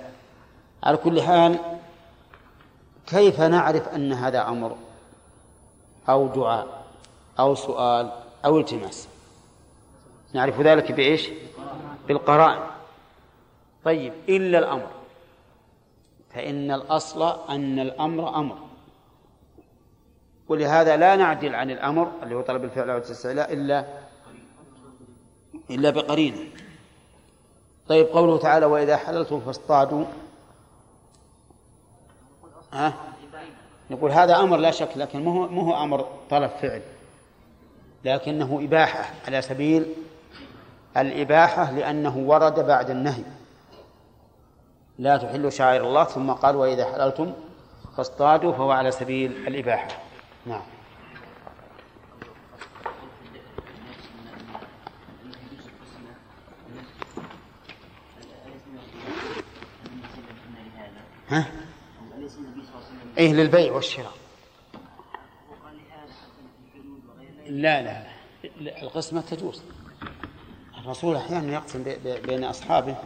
على كل حال كيف نعرف أن هذا أمر أو دعاء أو سؤال أو التماس؟ نعرف ذلك بإيش؟ بالقرائن. طيب إلا الأمر. فإن الأصل أن الأمر أمر. ولهذا لا نعدل عن الأمر اللي هو طلب الفعل والاستعلاء إلا إلا بقرينة. طيب قوله تعالى وإذا حللتم فاصطادوا. ها؟ نقول هذا أمر لا شك لكن مو مو أمر طلب فعل لكنه إباحة على سبيل الإباحة لأنه ورد بعد النهي. لا تحلوا شعائر الله ثم قال وإذا حللتم فاصطادوا فهو على سبيل الإباحة. نعم. ها؟ إيه للبيع والشراء. لا لا القسمة تجوز. الرسول أحيانا يقسم بين أصحابه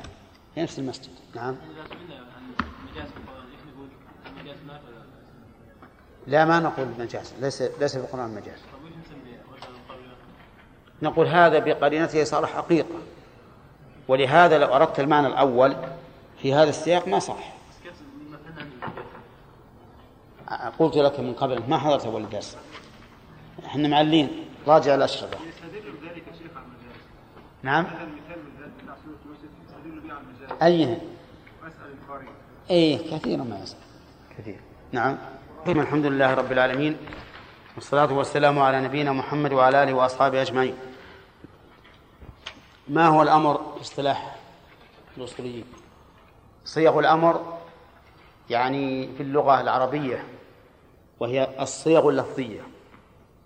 في نفس المسجد. نعم. لا ما نقول مجاز ليس ليس في القرآن مجاز. نقول هذا بقرينته صار حقيقة. ولهذا لو أردت المعنى الأول في هذا السياق ما صح. قلت لك من قبل ما حضرت أول الدرس إحنا معلين. راجع الأشرطة نعم. أي. أي كثير ما يسأل. كثير. نعم. الحمد لله رب العالمين. والصلاة والسلام على نبينا محمد وعلى آله وأصحابه أجمعين. ما هو الأمر في اصطلاح الأصوليين؟ صيغ الأمر يعني في اللغة العربية. وهي الصيغ اللفظية.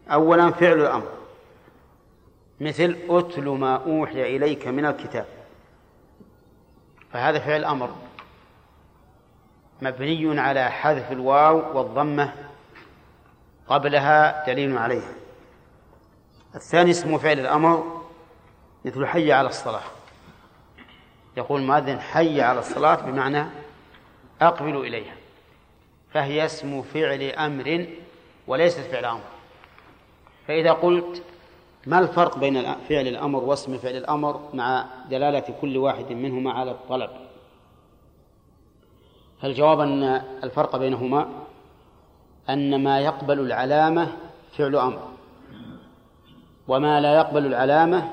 أولا فعل الأمر. مثل أتل ما أوحي إليك من الكتاب. فهذا فعل أمر مبني على حذف الواو والضمة قبلها دليل عليها. الثاني اسمه فعل الأمر. مثل حي على الصلاة. يقول المؤذن حي على الصلاة بمعنى أقبل إليها. فهي اسم فعل أمر وليست فعل أمر. فإذا قلت ما الفرق بين فعل الأمر واسم فعل الأمر مع دلالة كل واحد منهما على الطلب؟ فالجواب أن الفرق بينهما؟ أن ما يقبل العلامة فعل أمر وما لا يقبل العلامة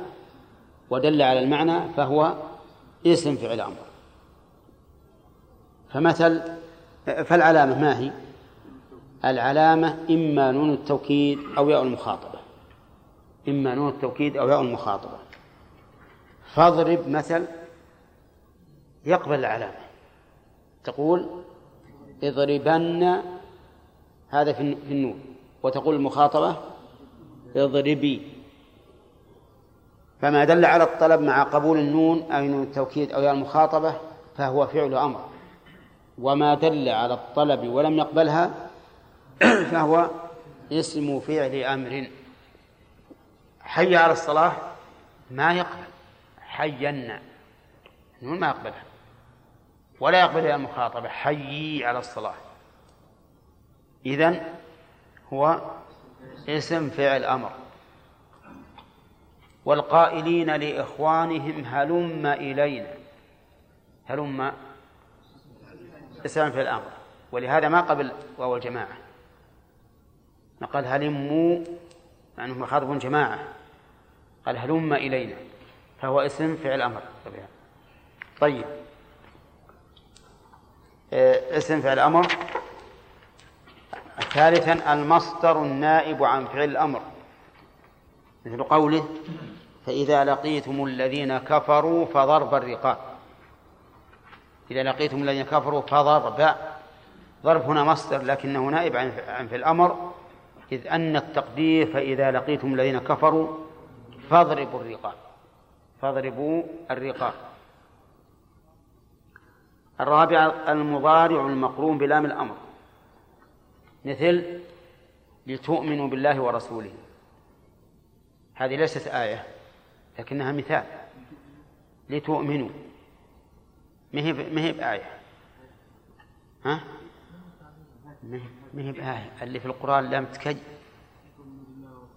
ودل على المعنى فهو اسم فعل أمر. فمثل فالعلامة ما هي؟ العلامة إما نون التوكيد أو ياء المخاطبة. إما نون التوكيد أو ياء المخاطبة. فاضرب مثل يقبل العلامة. تقول اضربن هذا في النون. وتقول المخاطبة اضربي. فما دل على الطلب مع قبول النون أو نون التوكيد أو ياء المخاطبة فهو فعل أمر. وما دل على الطلب ولم يقبلها *clears throat* فهو اسم فعل أمر. حي على الصلاة ما يقبل. حينا ما يقبلها. ولا يقبل المخاطبة حيي على الصلاة. إذن هو اسم فعل أمر. والقائلين لإخوانهم هلم إلينا. هلم اسم فعل أمر ولهذا ما قبل واو الجماعة. قال هلموا مع أنه مخاطب جماعة. قال هلم إلينا فهو اسم فعل أمر طيب. آه، اسم فعل أمر. ثالثا المصدر النائب عن فعل الأمر. مثل قوله فإذا لقيتم الذين كفروا فضرب الرقاب. إذا لقيتم الذين كفروا فضرب ضرب هنا مصدر لكنه نائب عن فعل الأمر. إذ أن التقدير فإذا لقيتم الذين كفروا فاضربوا الرقاب. فاضربوا الرقاب. الرابع المضارع المقرون بلام الأمر. مثل لتؤمنوا بالله ورسوله. هذه ليست آية لكنها مثال. لتؤمنوا. ما هي بآية؟ ها؟ ما هي بآية؟ اللي في القرآن لم تكج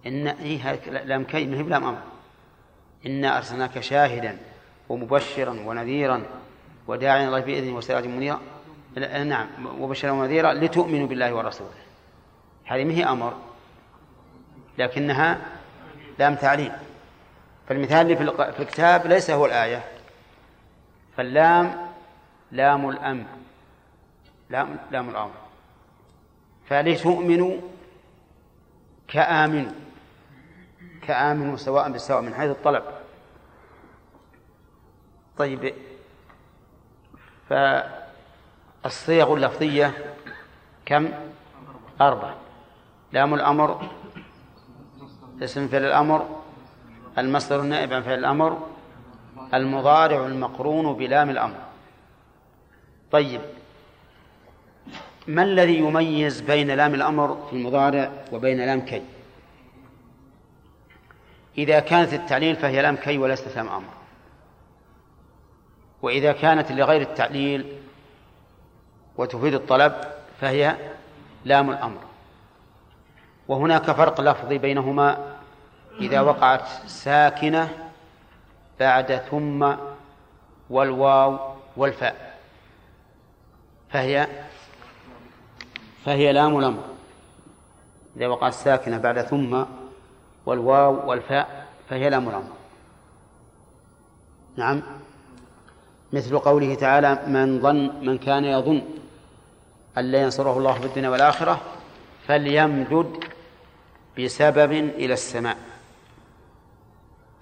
إن إيه لام كي ما هي بلام أمر. إنا أرسلناك شاهدا ومبشرا ونذيرا وداعيا الله بإذنه وسراجا منيرا. نعم وبشرا ونذيرا لتؤمنوا بالله ورسوله. هذه ما هي أمر لكنها لام تعليم فالمثال اللي في الكتاب ليس هو الآية فاللام لام الأمر. لام لام الأمر. فلتؤمنوا كآمنوا. كآمنوا سواء بسواء من حيث الطلب. طيب فالصيغ اللفظية كم؟ أربع لام الأمر اسم فعل الأمر المصدر النائب عن فعل الأمر المضارع المقرون بلام الأمر. طيب. ما الذي يميز بين لام الأمر في المضارع وبين لام كي؟ إذا كانت التعليل فهي لام كي وليست لام أمر. وإذا كانت لغير التعليل وتفيد الطلب فهي لام الأمر. وهناك فرق لفظي بينهما إذا وقعت ساكنة بعد ثم والواو والفاء. فهي فهي لام الأمر إذا وقعت ساكنة بعد ثم والواو والفاء فهي لام الأمر نعم. مثل قوله تعالى من ظن من كان يظن أن لا ينصره الله في الدنيا والآخرة فليمدد بسبب إلى السماء.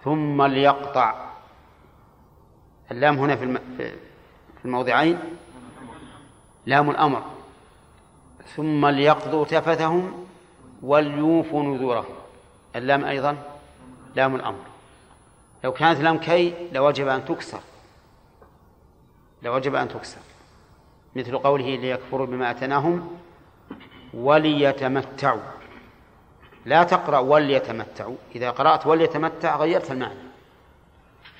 ثم ليقطع. اللام هنا في الموضعين. لام الأمر. ثم ليقضوا تفثهم وليوفوا نذورهم. اللام أيضا لام الأمر. لو كانت لام كي لوجب أن تكسر. لوجب أن تكسر. مثل قوله ليكفروا بما أتناهم وليتمتعوا. لا تقرأ وليتمتعوا. إذا قرأت وليتمتع غيرت المعنى.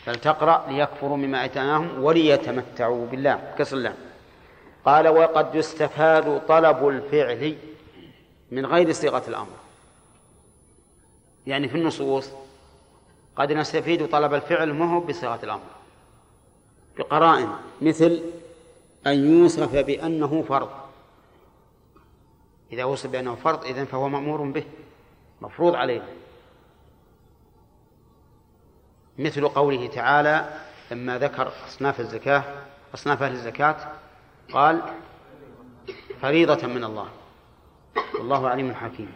فلتقرأ ليكفروا مما أتناهم وليتمتعوا بالله كسر الله قال وقد يستفاد طلب الفعل من غير صيغة الأمر. يعني في النصوص قد نستفيد طلب الفعل ما هو بصيغة الأمر. بقرائن مثل أن يوصف بأنه فرض. إذا وصف بأنه فرض إذن فهو مأمور به مفروض علينا مثل قوله تعالى لما ذكر أصناف الزكاة أصناف أهل الزكاة قال فريضة من الله. والله عليم حكيم.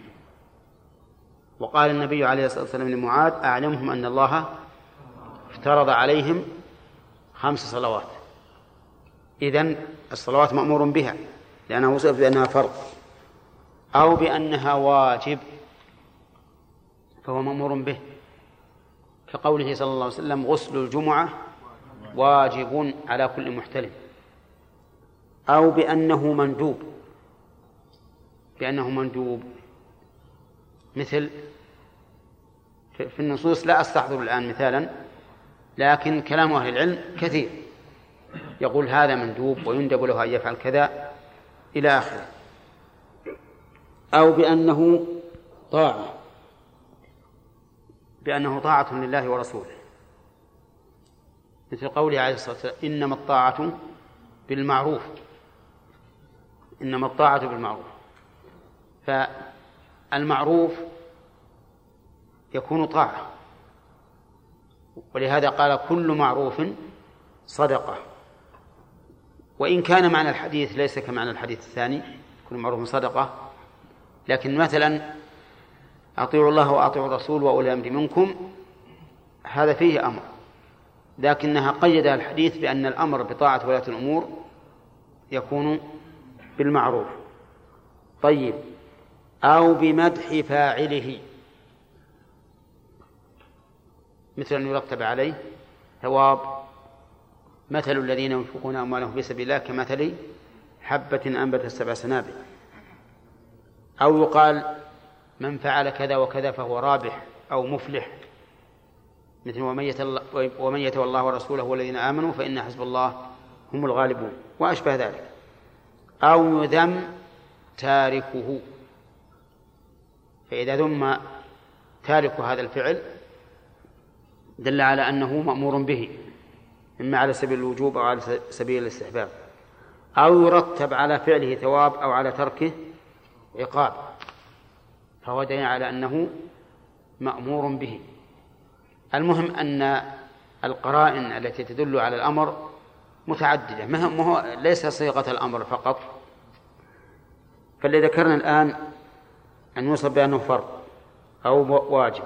وقال النبي عليه الصلاة والسلام لمعاذ أعلمهم أن الله افترض عليهم خمس صلوات. إذن الصلوات مأمور بها لأنه وصف بأنها فرض. أو بأنها واجب فهو مأمور به. كقوله صلى الله عليه وسلم غسل الجمعة واجب على كل محتلم. أو بأنه مندوب. بأنه مندوب. مثل في النصوص لا أستحضر الآن مثالا لكن كلام أهل العلم كثير. يقول هذا مندوب ويندب له أن يفعل كذا إلى آخره. أو بأنه طاعة. بأنه طاعة لله ورسوله. مثل قوله عليه الصلاة والسلام إنما الطاعة بالمعروف. إنما الطاعة بالمعروف. فالمعروف يكون طاعة. ولهذا قال كل معروف صدقة. وإن كان معنى الحديث ليس كمعنى الحديث الثاني كل معروف صدقة. لكن مثلا أطيعوا الله وأطيعوا الرسول وأولي الأمر منكم هذا فيه أمر. لكنها قيدها الحديث بأن الأمر بطاعة ولاة الأمور يكون بالمعروف. طيب. أو بمدح فاعله. مثل أن يرتب عليه ثواب. مثل الذين ينفقون أموالهم في سبيل الله كمثل حبة أنبت سبع سنابل. أو يقال من فعل كذا وكذا فهو رابح أو مفلح. مثل ومن يتولى الله ورسوله والذين آمنوا فإن حزب الله هم الغالبون. وأشبه ذلك. أو يذم تاركه. فإذا ذم تارك هذا الفعل دل على أنه مأمور به إما على سبيل الوجوب أو على سبيل الاستحباب. أو يرتب على فعله ثواب أو على تركه عقاب. فهو دليل على أنه مأمور به. المهم أن القرائن التي تدل على الأمر متعددة ما هو ليس صيغة الأمر فقط. فالذي ذكرنا الآن أن يوصف بأنه فرض أو واجب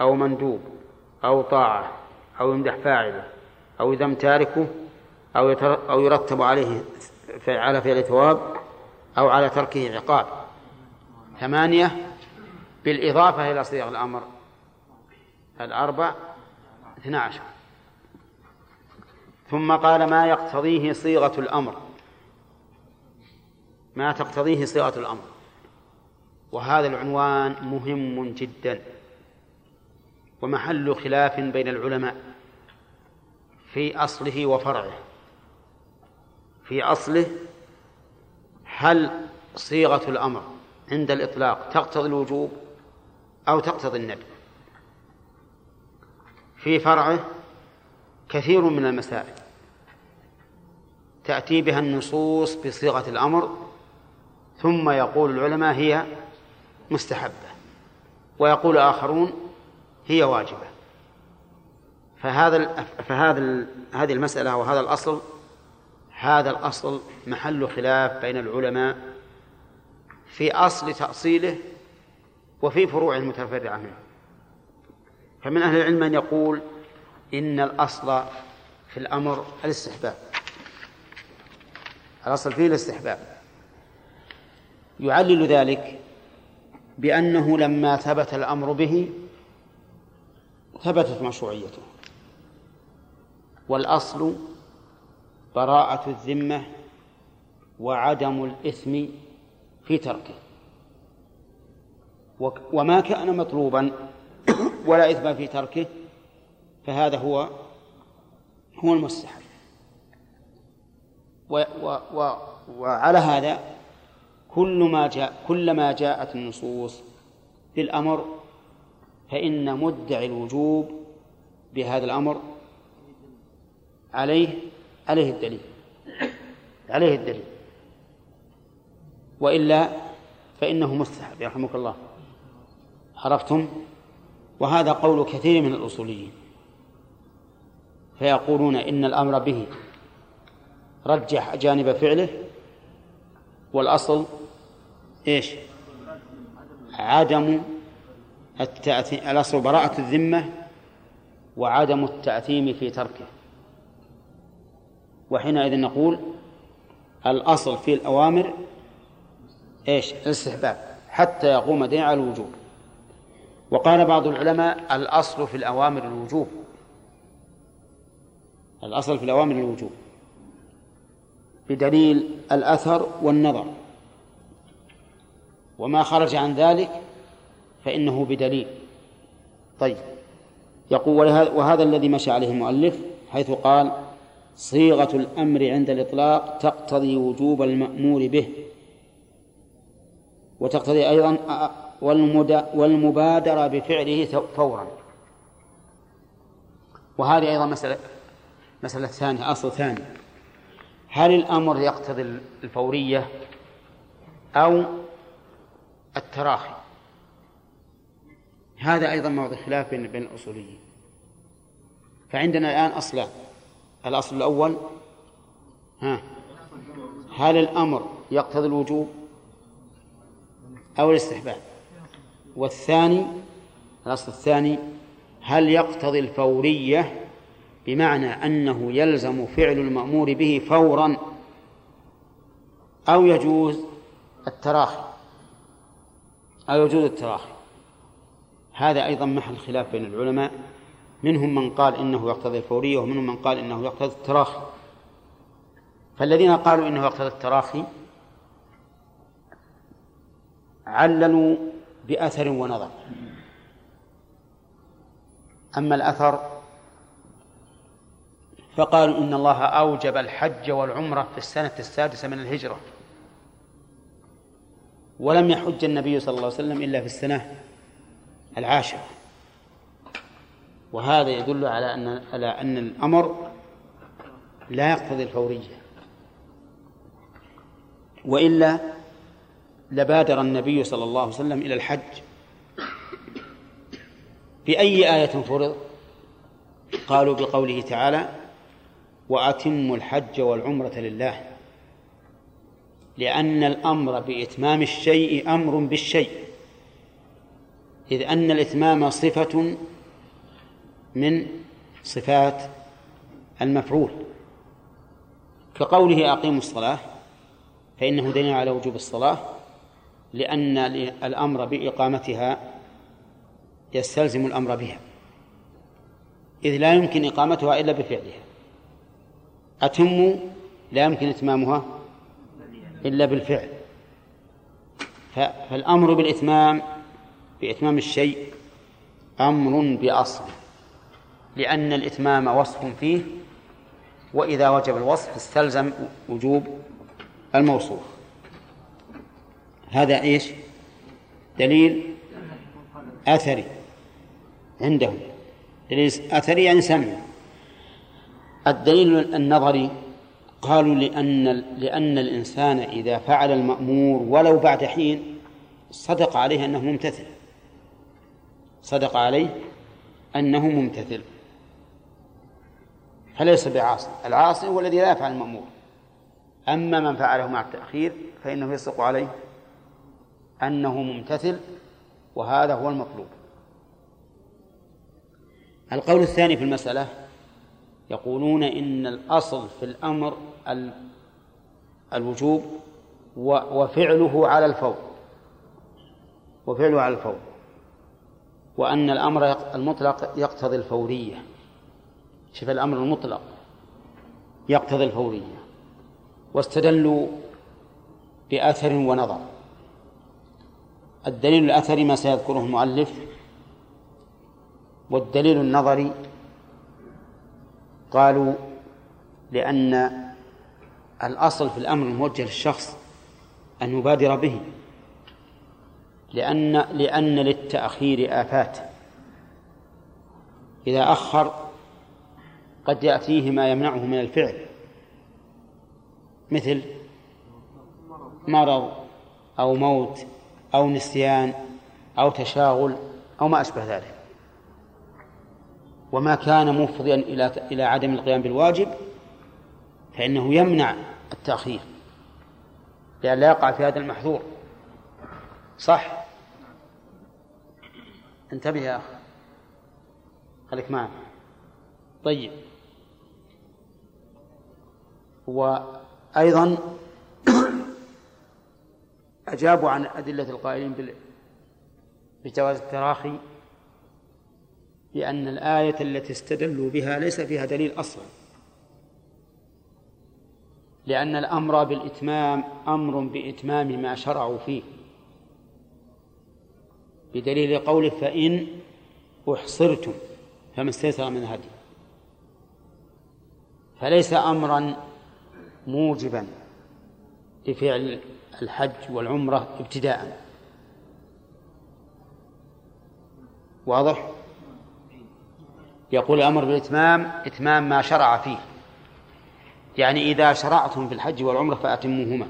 أو مندوب أو طاعة أو يمدح فاعله أو يذم تاركه أو أو يرتب عليه على فعل ثواب أو على تركه عقاب. ثمانية بالإضافة إلى صيغ الأمر الأربع اثنا عشر. ثم قال ما يقتضيه صيغة الأمر. ما تقتضيه صيغة الأمر. وهذا العنوان مهم جدا. ومحل خلاف بين العلماء في أصله وفرعه. في أصله هل صيغة الأمر عند الإطلاق. تقتضي الوجوب أو تقتضي الندب. في فرعه كثير من المسائل. تأتي بها النصوص بصيغة الأمر ثم يقول العلماء هي مستحبة ويقول آخرون هي واجبة. فهذا فهذا هذه المسألة وهذا الأصل هذا الأصل محل خلاف بين العلماء في أصل تأصيله وفي فروع المتفرعة منه. فمن أهل العلم من يقول إن الأصل في الأمر الاستحباب. الأصل فيه الاستحباب. يعلل ذلك بأنه لما ثبت الأمر به ثبتت مشروعيته. والأصل براءة الذمة وعدم الإثم في تركه. وما كان مطلوبا ولا إثم في تركه فهذا هو هو المستحب. و و و وعلى هذا كل ما جاء كلما جاءت النصوص بالأمر فإن مدعي الوجوب بهذا الأمر عليه عليه الدليل عليه الدليل. وإلا فإنه مستحب يرحمك الله. عرفتم؟ وهذا قول كثير من الأصوليين. فيقولون إن الأمر به رجح جانب فعله. والأصل إيش؟ عدم التأثيم الأصل براءة الذمة وعدم التأثيم في تركه. وحينئذ نقول الأصل في الأوامر إيش؟ الاستحباب حتى يقوم دين على الوجوب. وقال بعض العلماء الأصل في الأوامر الوجوب. الأصل في الأوامر الوجوب. بدليل الأثر والنظر. وما خرج عن ذلك فإنه بدليل. طيب. يقول وهذا الذي مشى عليه المؤلف حيث قال صيغة الأمر عند الإطلاق تقتضي وجوب المأمور به. وتقتضي أيضا والمبادرة بفعله فورا. وهذه أيضا مسألة مسألة ثانية أصل ثاني. هل الأمر يقتضي الفورية أو التراخي؟ هذا أيضا موضع خلاف بين الأصوليين. فعندنا الآن أصلان الأصل الأول ها هل الأمر يقتضي الوجوب أو الاستحباب؟ والثاني الأصل الثاني هل يقتضي الفورية بمعنى أنه يلزم فعل المأمور به فورا أو يجوز التراخي. أو يجوز التراخي. هذا أيضا محل خلاف بين العلماء. منهم من قال إنه يقتضي الفورية ومنهم من قال إنه يقتضي التراخي. فالذين قالوا إنه يقتضي التراخي عللوا بأثر ونظر. أما الأثر فقالوا إن الله أوجب الحج والعمرة في السنة السادسة من الهجرة. ولم يحج النبي صلى الله عليه وسلم إلا في السنة العاشرة. وهذا يدل على أن على أن الأمر لا يقتضي الفورية. وإلا لبادر النبي صلى الله عليه وسلم إلى الحج. بأي آية فرض؟ قالوا بقوله تعالى وأتموا الحج والعمرة لله. لأن الأمر بإتمام الشيء أمر بالشيء. إذ أن الإتمام صفة من صفات المفعول. كقوله أقيموا الصلاة فإنه دليل على وجوب الصلاة لأن الأمر بإقامتها يستلزم الأمر بها. إذ لا يمكن إقامتها إلا بفعلها. أتموا لا يمكن إتمامها إلا بالفعل. فالأمر بالإتمام بإتمام الشيء أمر بأصل لأن الإتمام وصف فيه وإذا وجب الوصف استلزم وجوب الموصوف. هذا إيش؟ دليل أثري عندهم. دليل أثري يعني سمع الدليل النظري قالوا لأن لأن الإنسان إذا فعل المأمور ولو بعد حين صدق عليه أنه ممتثل. صدق عليه أنه ممتثل. فليس بعاصي. العاصي هو الذي لا يفعل المأمور. أما من فعله مع التأخير فإنه يصدق عليه أنه ممتثل وهذا هو المطلوب. القول الثاني في المسألة يقولون إن الأصل في الأمر الوجوب وفعله على الفور. وفعله على الفور. وأن الأمر المطلق يقتضي الفورية. شوف الأمر المطلق يقتضي الفورية. واستدلوا بأثر ونظر. الدليل الأثري ما سيذكره المؤلف والدليل النظري قالوا لأن الأصل في الأمر الموجه للشخص أن يبادر به لأن لأن للتأخير آفات. إذا أخر قد يأتيه ما يمنعه من الفعل مثل مرض أو موت أو نسيان أو تشاغل أو ما أشبه ذلك. وما كان مفضيا إلى إلى عدم القيام بالواجب فإنه يمنع التأخير. لأن لا يقع في هذا المحظور صح؟ انتبه يا أخي. خليك معنا. طيب. وأيضا أجابوا عن أدلة القائلين بجواز التراخي لأن الآية التي استدلوا بها ليس فيها دليل أصلا. لأن الأمر بالإتمام أمر بإتمام ما شرعوا فيه. بدليل قوله فإن أحصرتم فما استيسر من هدي. فليس أمرا موجبا لفعل الحج والعمرة ابتداء. واضح؟ يقول الأمر بالإتمام إتمام ما شرع فيه. يعني إذا شرعتم في الحج والعمرة فأتموهما.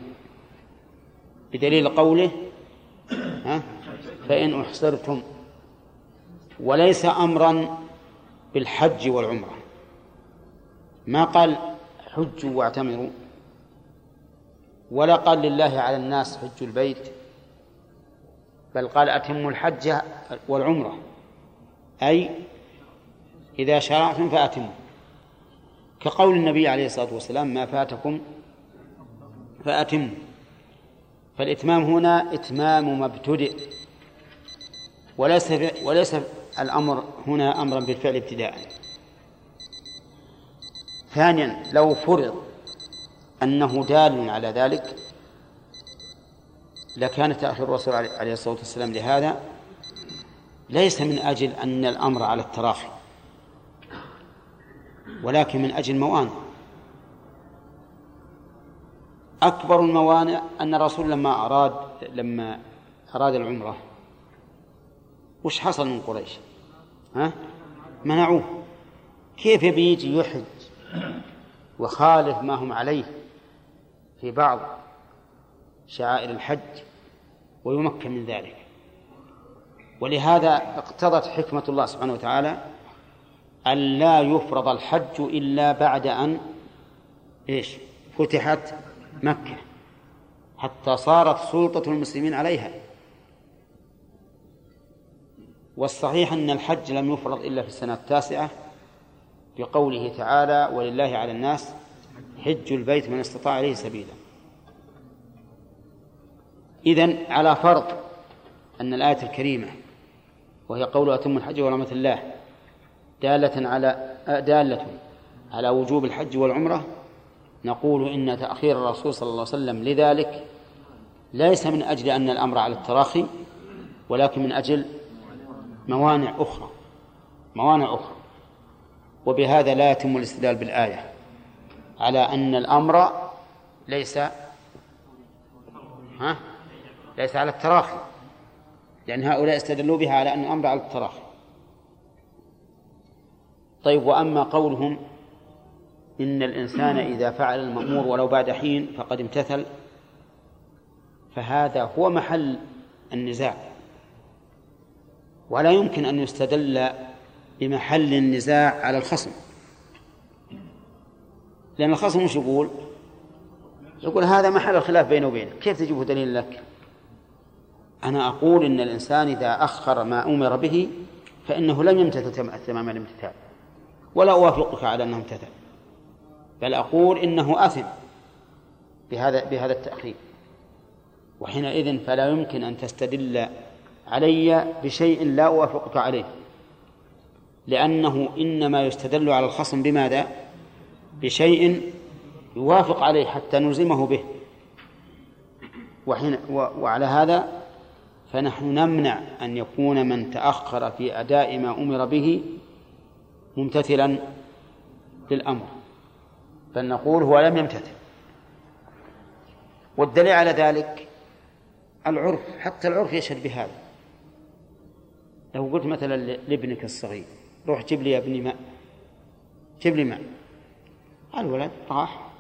بدليل قوله ها فإن أحصرتم وليس أمرا بالحج والعمرة. ما قال حجوا واعتمروا. ولا قال لله على الناس حج البيت. بل قال أتموا الحج والعمرة. أي إذا شرعتم فأتموا. كقول النبي عليه الصلاة والسلام ما فاتكم فأتموا فالإتمام هنا إتمام ما ابتدئ وليس وليس الأمر هنا أمرا بالفعل ابتداء. ثانيا لو فرض أنه دال على ذلك لكان تأخير الرسول عليه الصلاة والسلام لهذا. ليس من أجل أن الأمر على التراخي. ولكن من أجل موانع. أكبر الموانع أن الرسول لما أراد لما أراد العمرة وش حصل من قريش؟ ها؟ منعوه. كيف يبي يجي يحج وخالف ما هم عليه في بعض شعائر الحج ويمكن من ذلك؟ ولهذا اقتضت حكمة الله سبحانه وتعالى أن لا يفرض الحج إلا بعد أن إيش؟ فتحت مكة. حتى صارت سلطة المسلمين عليها. والصحيح أن الحج لم يفرض إلا في السنة التاسعة. بقوله تعالى ولله على الناس حج البيت من استطاع إليه سبيلا. إذن على فرض أن الآية الكريمة وهي قول أتم الحج ورحمة الله دالة على دالة على وجوب الحج والعمرة نقول إن تأخير الرسول صلى الله عليه وسلم لذلك ليس من أجل أن الأمر على التراخي ولكن من أجل موانع أخرى موانع أخرى. وبهذا لا يتم الاستدلال بالآية على أن الأمر ليس ها؟ ليس على التراخي لأن هؤلاء استدلوا بها على أن الأمر على التراخي. طيب وأما قولهم إن الإنسان إذا فعل المأمور ولو بعد حين فقد امتثل فهذا هو محل النزاع. ولا يمكن أن يستدل بمحل النزاع على الخصم. لأن الخصم مش يقول؟ يقول هذا محل الخلاف بينه وبينك. كيف تجيبه دليل لك؟ أنا أقول إن الإنسان إذا أخر ما أمر به فإنه لم يمتثل تمام الامتثال. ولا أوافقك على أنه امتثل بل أقول إنه أثم بهذا بهذا التأخير. وحينئذ فلا يمكن أن تستدل علي بشيء لا أوافقك عليه. لأنه إنما يستدل على الخصم بماذا؟ بشيء يوافق عليه حتى نلزمه به. وحين وعلى هذا فنحن نمنع أن يكون من تأخر في أداء ما أمر به ممتثلا للأمر بل نقول هو لم يمتثل. والدليل على ذلك العرف حتى العرف يشهد بهذا. لو قلت مثلا لابنك الصغير روح جيب لي يا ابني ماء. جيب لي ماء. الولد راح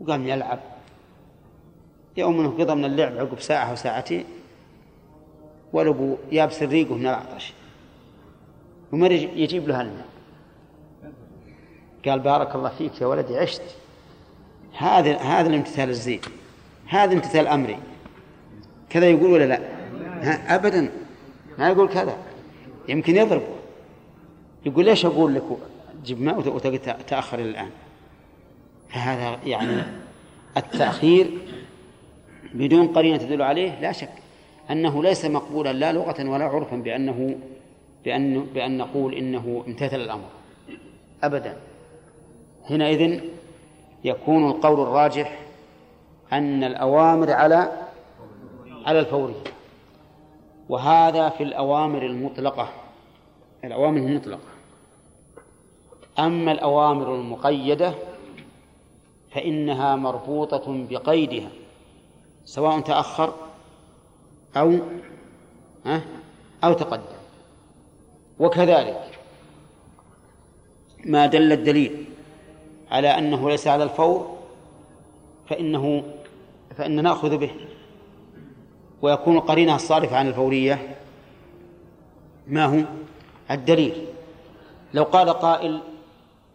وقام يلعب. يوم انه قضى من اللعب عقب ساعة أو ساعتين والأبو يابس ريقه من العطش. ومر يجيب له الماء؟ قال بارك الله فيك يا ولدي عشت. هذا هذا الامتثال الزين. هذا امتثال أمري. كذا يقول ولا لا؟ ابدا. ما يقول كذا. يمكن يضربه يقول ليش أقول لك؟ جيب ماء وتاخر الآن. فهذا يعني التأخير بدون قرينة تدل عليه لا شك أنه ليس مقبولا لا لغة ولا عرفا بأنه بأن بأن نقول إنه امتثل الأمر. أبدا. حينئذ يكون القول الراجح أن الأوامر على على الفورية. وهذا في الأوامر المطلقة. الأوامر المطلقة. أما الأوامر المقيدة فإنها مربوطة بقيدها سواء تأخر أو أو تقدم. وكذلك ما دل الدليل على أنه ليس على الفور فإنه فإن نأخذ به ويكون قرينه الصارف عن الفورية. ما هو؟ الدليل. لو قال قائل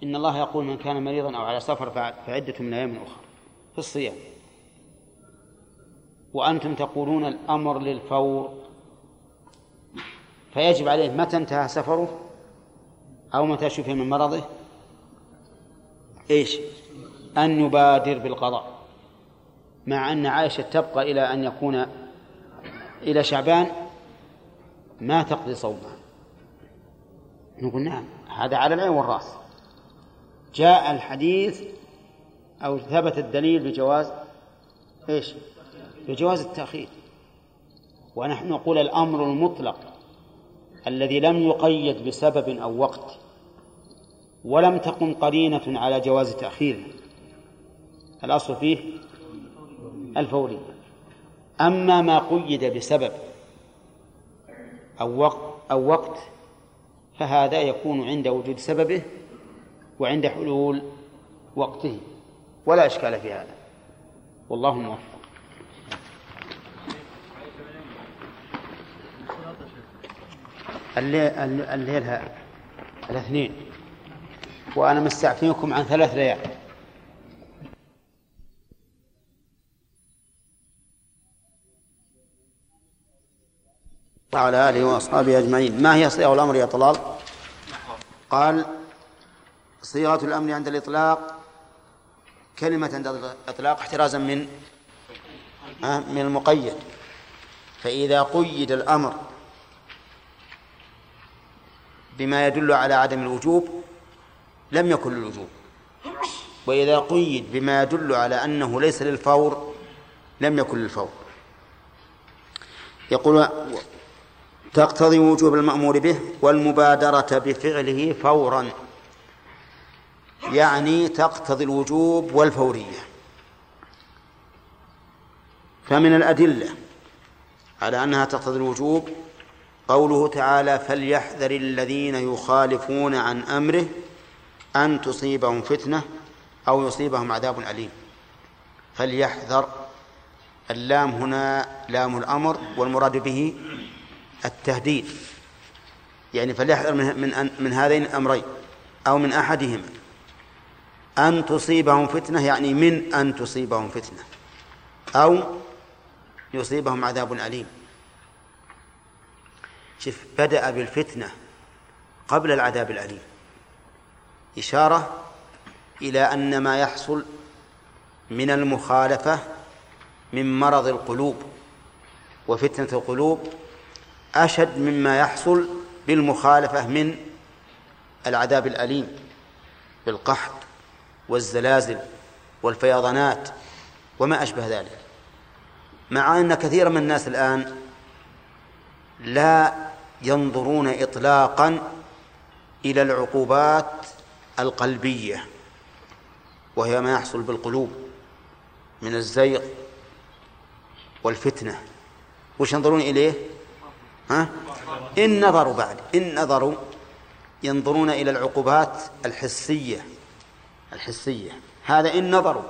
إن الله يقول من كان مريضا أو على سفر فعدة من أيام أخرى في الصيام. وأنتم تقولون الأمر للفور فيجب عليه متى انتهى سفره؟ أو متى شفي من مرضه؟ إيش؟ أن يبادر بالقضاء. مع أن عائشة تبقى إلى أن يكون إلى شعبان ما تقضي صومها. نقول نعم هذا على العين والرأس. جاء الحديث أو ثبت الدليل بجواز إيش؟ بجواز التأخير. ونحن نقول الأمر المطلق. الذي لم يقيد بسبب أو وقت ولم تقم قرينة على جواز تأخيره الأصل فيه الفوري أما ما قيد بسبب أو وقت أو وقت فهذا يكون عند وجود سببه وعند حلول وقته. ولا إشكال في هذا. والله موفق. الليل, الليل الاثنين. وأنا مستعفيكم عن ثلاث ليال. وعلى آله وأصحابه أجمعين. ما هي صيغة الأمر يا طلال؟ قال صيغة الأمر عند الإطلاق كلمة عند الإطلاق احترازا من من المقيد. فإذا قيد الأمر بما يدل على عدم الوجوب لم يكن للوجوب. وإذا قيد بما يدل على أنه ليس للفور لم يكن للفور. يقول تقتضي وجوب المأمور به والمبادرة بفعله فورا. يعني تقتضي الوجوب والفورية. فمن الأدلة على أنها تقتضي الوجوب قوله تعالى فليحذر الذين يخالفون عن أمره أن تصيبهم فتنة أو يصيبهم عذاب أليم. فليحذر. اللام هنا لام الأمر والمراد به التهديد. يعني فليحذر من من من هذين الأمرين أو من أحدهما. أن تصيبهم فتنة يعني من أن تصيبهم فتنة أو يصيبهم عذاب أليم. شوف بدأ بالفتنة قبل العذاب الأليم. إشارة إلى أن ما يحصل من المخالفة من مرض القلوب وفتنة القلوب أشد مما يحصل بالمخالفة من العذاب الأليم بالقحط والزلازل والفيضانات وما أشبه ذلك. مع أن كثيرا من الناس الآن لا ينظرون إطلاقا إلى العقوبات القلبية وهي ما يحصل بالقلوب من الزيغ والفتنة. وش ينظرون إليه؟ ها؟ إن نظروا بعد إن نظروا ينظرون إلى العقوبات الحسية الحسية. هذا إن نظروا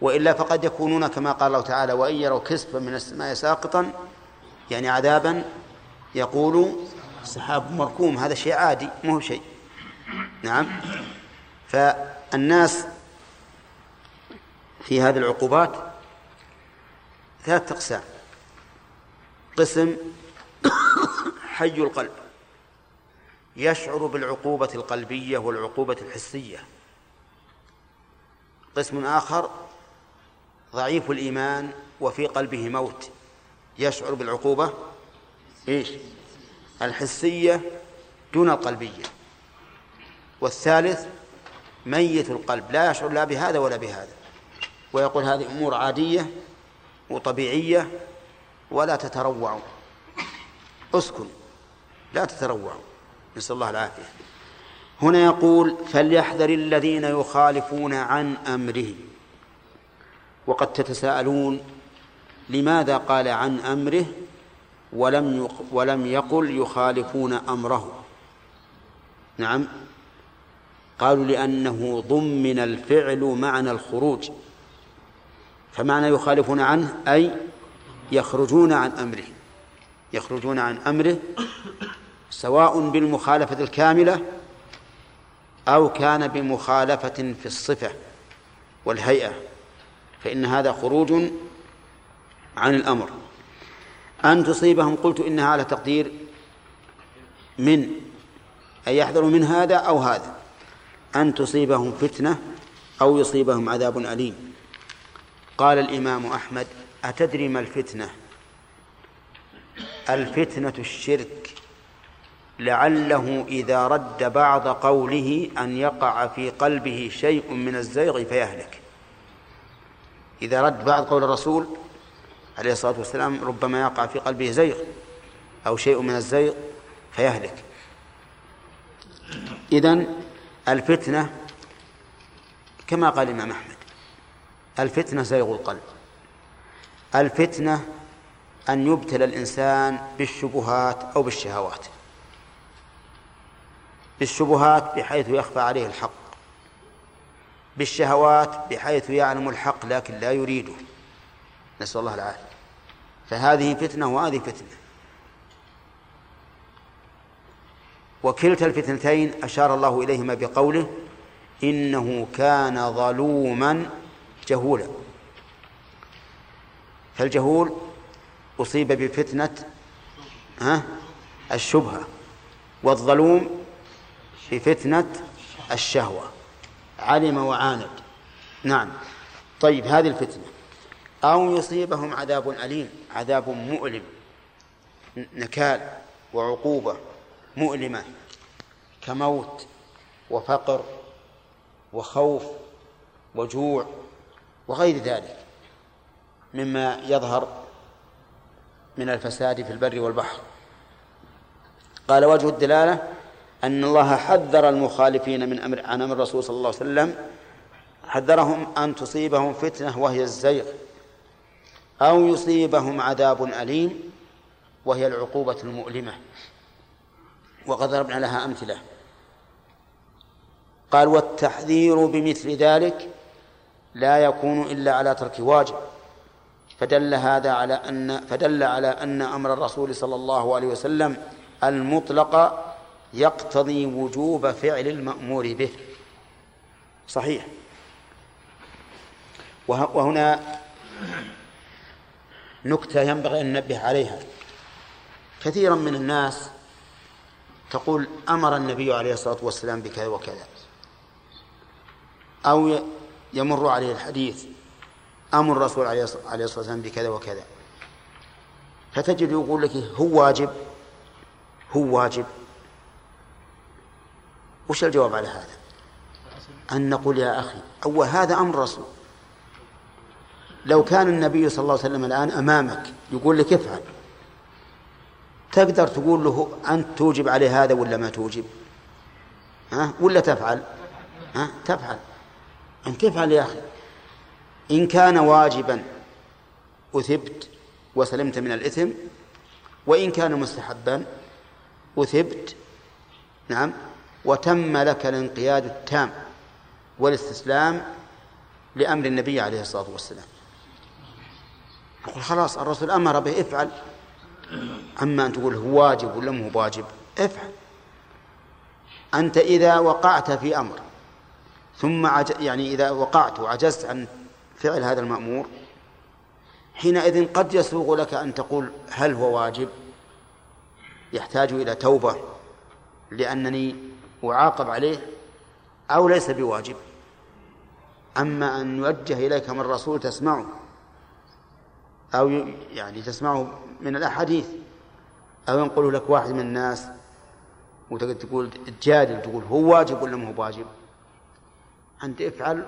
وإلا فقد يكونون كما قال الله تعالى وإن يروا كسفا من السماء ساقطا يعني عذابا يقول سحاب مركوم هذا شيء عادي مو شيء. نعم. فالناس في هذه العقوبات ثلاثة أقسام. قسم حي القلب. يشعر بالعقوبة القلبية والعقوبة الحسية. قسم آخر ضعيف الإيمان وفي قلبه موت. يشعر بالعقوبة؟ إيش؟ الحسية دون القلبية والثالث ميت القلب لا يشعر لا بهذا ولا بهذا. ويقول هذه أمور عادية وطبيعية ولا تتروع. أسكن لا تتروع. نسأل الله العافية. هنا يقول فليحذر الذين يخالفون عن أمره. وقد تتساءلون لماذا قال عن أمره ولم ولم يقل يخالفون أمره؟ نعم. قالوا لأنه ضمن الفعل معنى الخروج. فمعنى يخالفون عنه أي يخرجون عن أمره. يخرجون عن أمره سواء بالمخالفة الكاملة أو كان بمخالفة في الصفة والهيئة. فإن هذا خروج عن الأمر. أن تصيبهم قلت إنها على تقدير من أن يحذروا من هذا أو هذا. أن تصيبهم فتنة أو يصيبهم عذاب أليم. قال الإمام أحمد أتدري ما الفتنة؟ الفتنة الشرك. لعله إذا رد بعض قوله أن يقع في قلبه شيء من الزيغ فيهلك. إذا رد بعض قول الرسول عليه الصلاة والسلام ربما يقع في قلبه زيغ أو شيء من الزيغ فيهلك. إذن الفتنة كما قال الإمام أحمد الفتنة زيغ القلب. الفتنة أن يبتلى الإنسان بالشبهات أو بالشهوات بالشبهات بحيث يخفى عليه الحق بالشهوات بحيث يعلم الحق لكن لا يريده. نسأل الله العافية. فهذه فتنة وهذه فتنة. وكلتا الفتنتين أشار الله إليهما بقوله إنه كان ظلوما جهولا. فالجهول أصيب بفتنة الشبهة والظلوم بفتنة الشهوة. علم وعاند. نعم. طيب هذه الفتنة. أو يصيبهم عذاب أليم عذاب مؤلم. نكال وعقوبة مؤلمة. كموت وفقر وخوف وجوع وغير ذلك مما يظهر من الفساد في البر والبحر. قال وجه الدلالة أن الله حذر المخالفين من أمر عن أمر الرسول صلى الله عليه وسلم حذرهم أن تصيبهم فتنة وهي الزيغ. أو يصيبهم عذاب أليم وهي العقوبة المؤلمة. وقد ضربنا لها أمثلة. قال والتحذير بمثل ذلك لا يكون إلا على ترك واجب. فدل هذا على أن فدل على أن أمر الرسول صلى الله عليه وسلم المطلق يقتضي وجوب فعل المأمور به. صحيح. وهنا نكتة ينبغي أن ننبه عليها. كثيرا من الناس تقول أمر النبي عليه الصلاة والسلام بكذا وكذا. أو يمر عليه الحديث أمر الرسول عليه الصلاة والسلام بكذا وكذا. فتجد يقول لك هو واجب؟ هو واجب. وش الجواب على هذا؟ أن نقول يا أخي أول هذا أمر الرسول. لو كان النبي صلى الله عليه وسلم الآن أمامك يقول لك افعل. تقدر تقول له أنت توجب عليه هذا ولا ما توجب؟ ها؟ ولا تفعل؟ ها؟ تفعل. أن تفعل يا أخي. إن كان واجبا أثبت وسلمت من الإثم وإن كان مستحبا أثبت نعم وتم لك الانقياد التام والاستسلام لأمر النبي عليه الصلاة والسلام. نقول خلاص الرسول أمر به افعل. أما أن تقول هو واجب ولا مو واجب افعل. أنت إذا وقعت في أمر ثم عج... يعني إذا وقعت وعجزت عن فعل هذا المأمور حينئذ قد يسوغ لك أن تقول هل هو واجب؟ يحتاج إلى توبة لأنني أعاقب عليه أو ليس بواجب. أما أن يوجه إليك من الرسول تسمعه أو يعني تسمعه من الأحاديث أو ينقل لك واحد من الناس وتقول تجادل تقول هو واجب ولا ما هو واجب؟ أنت افعل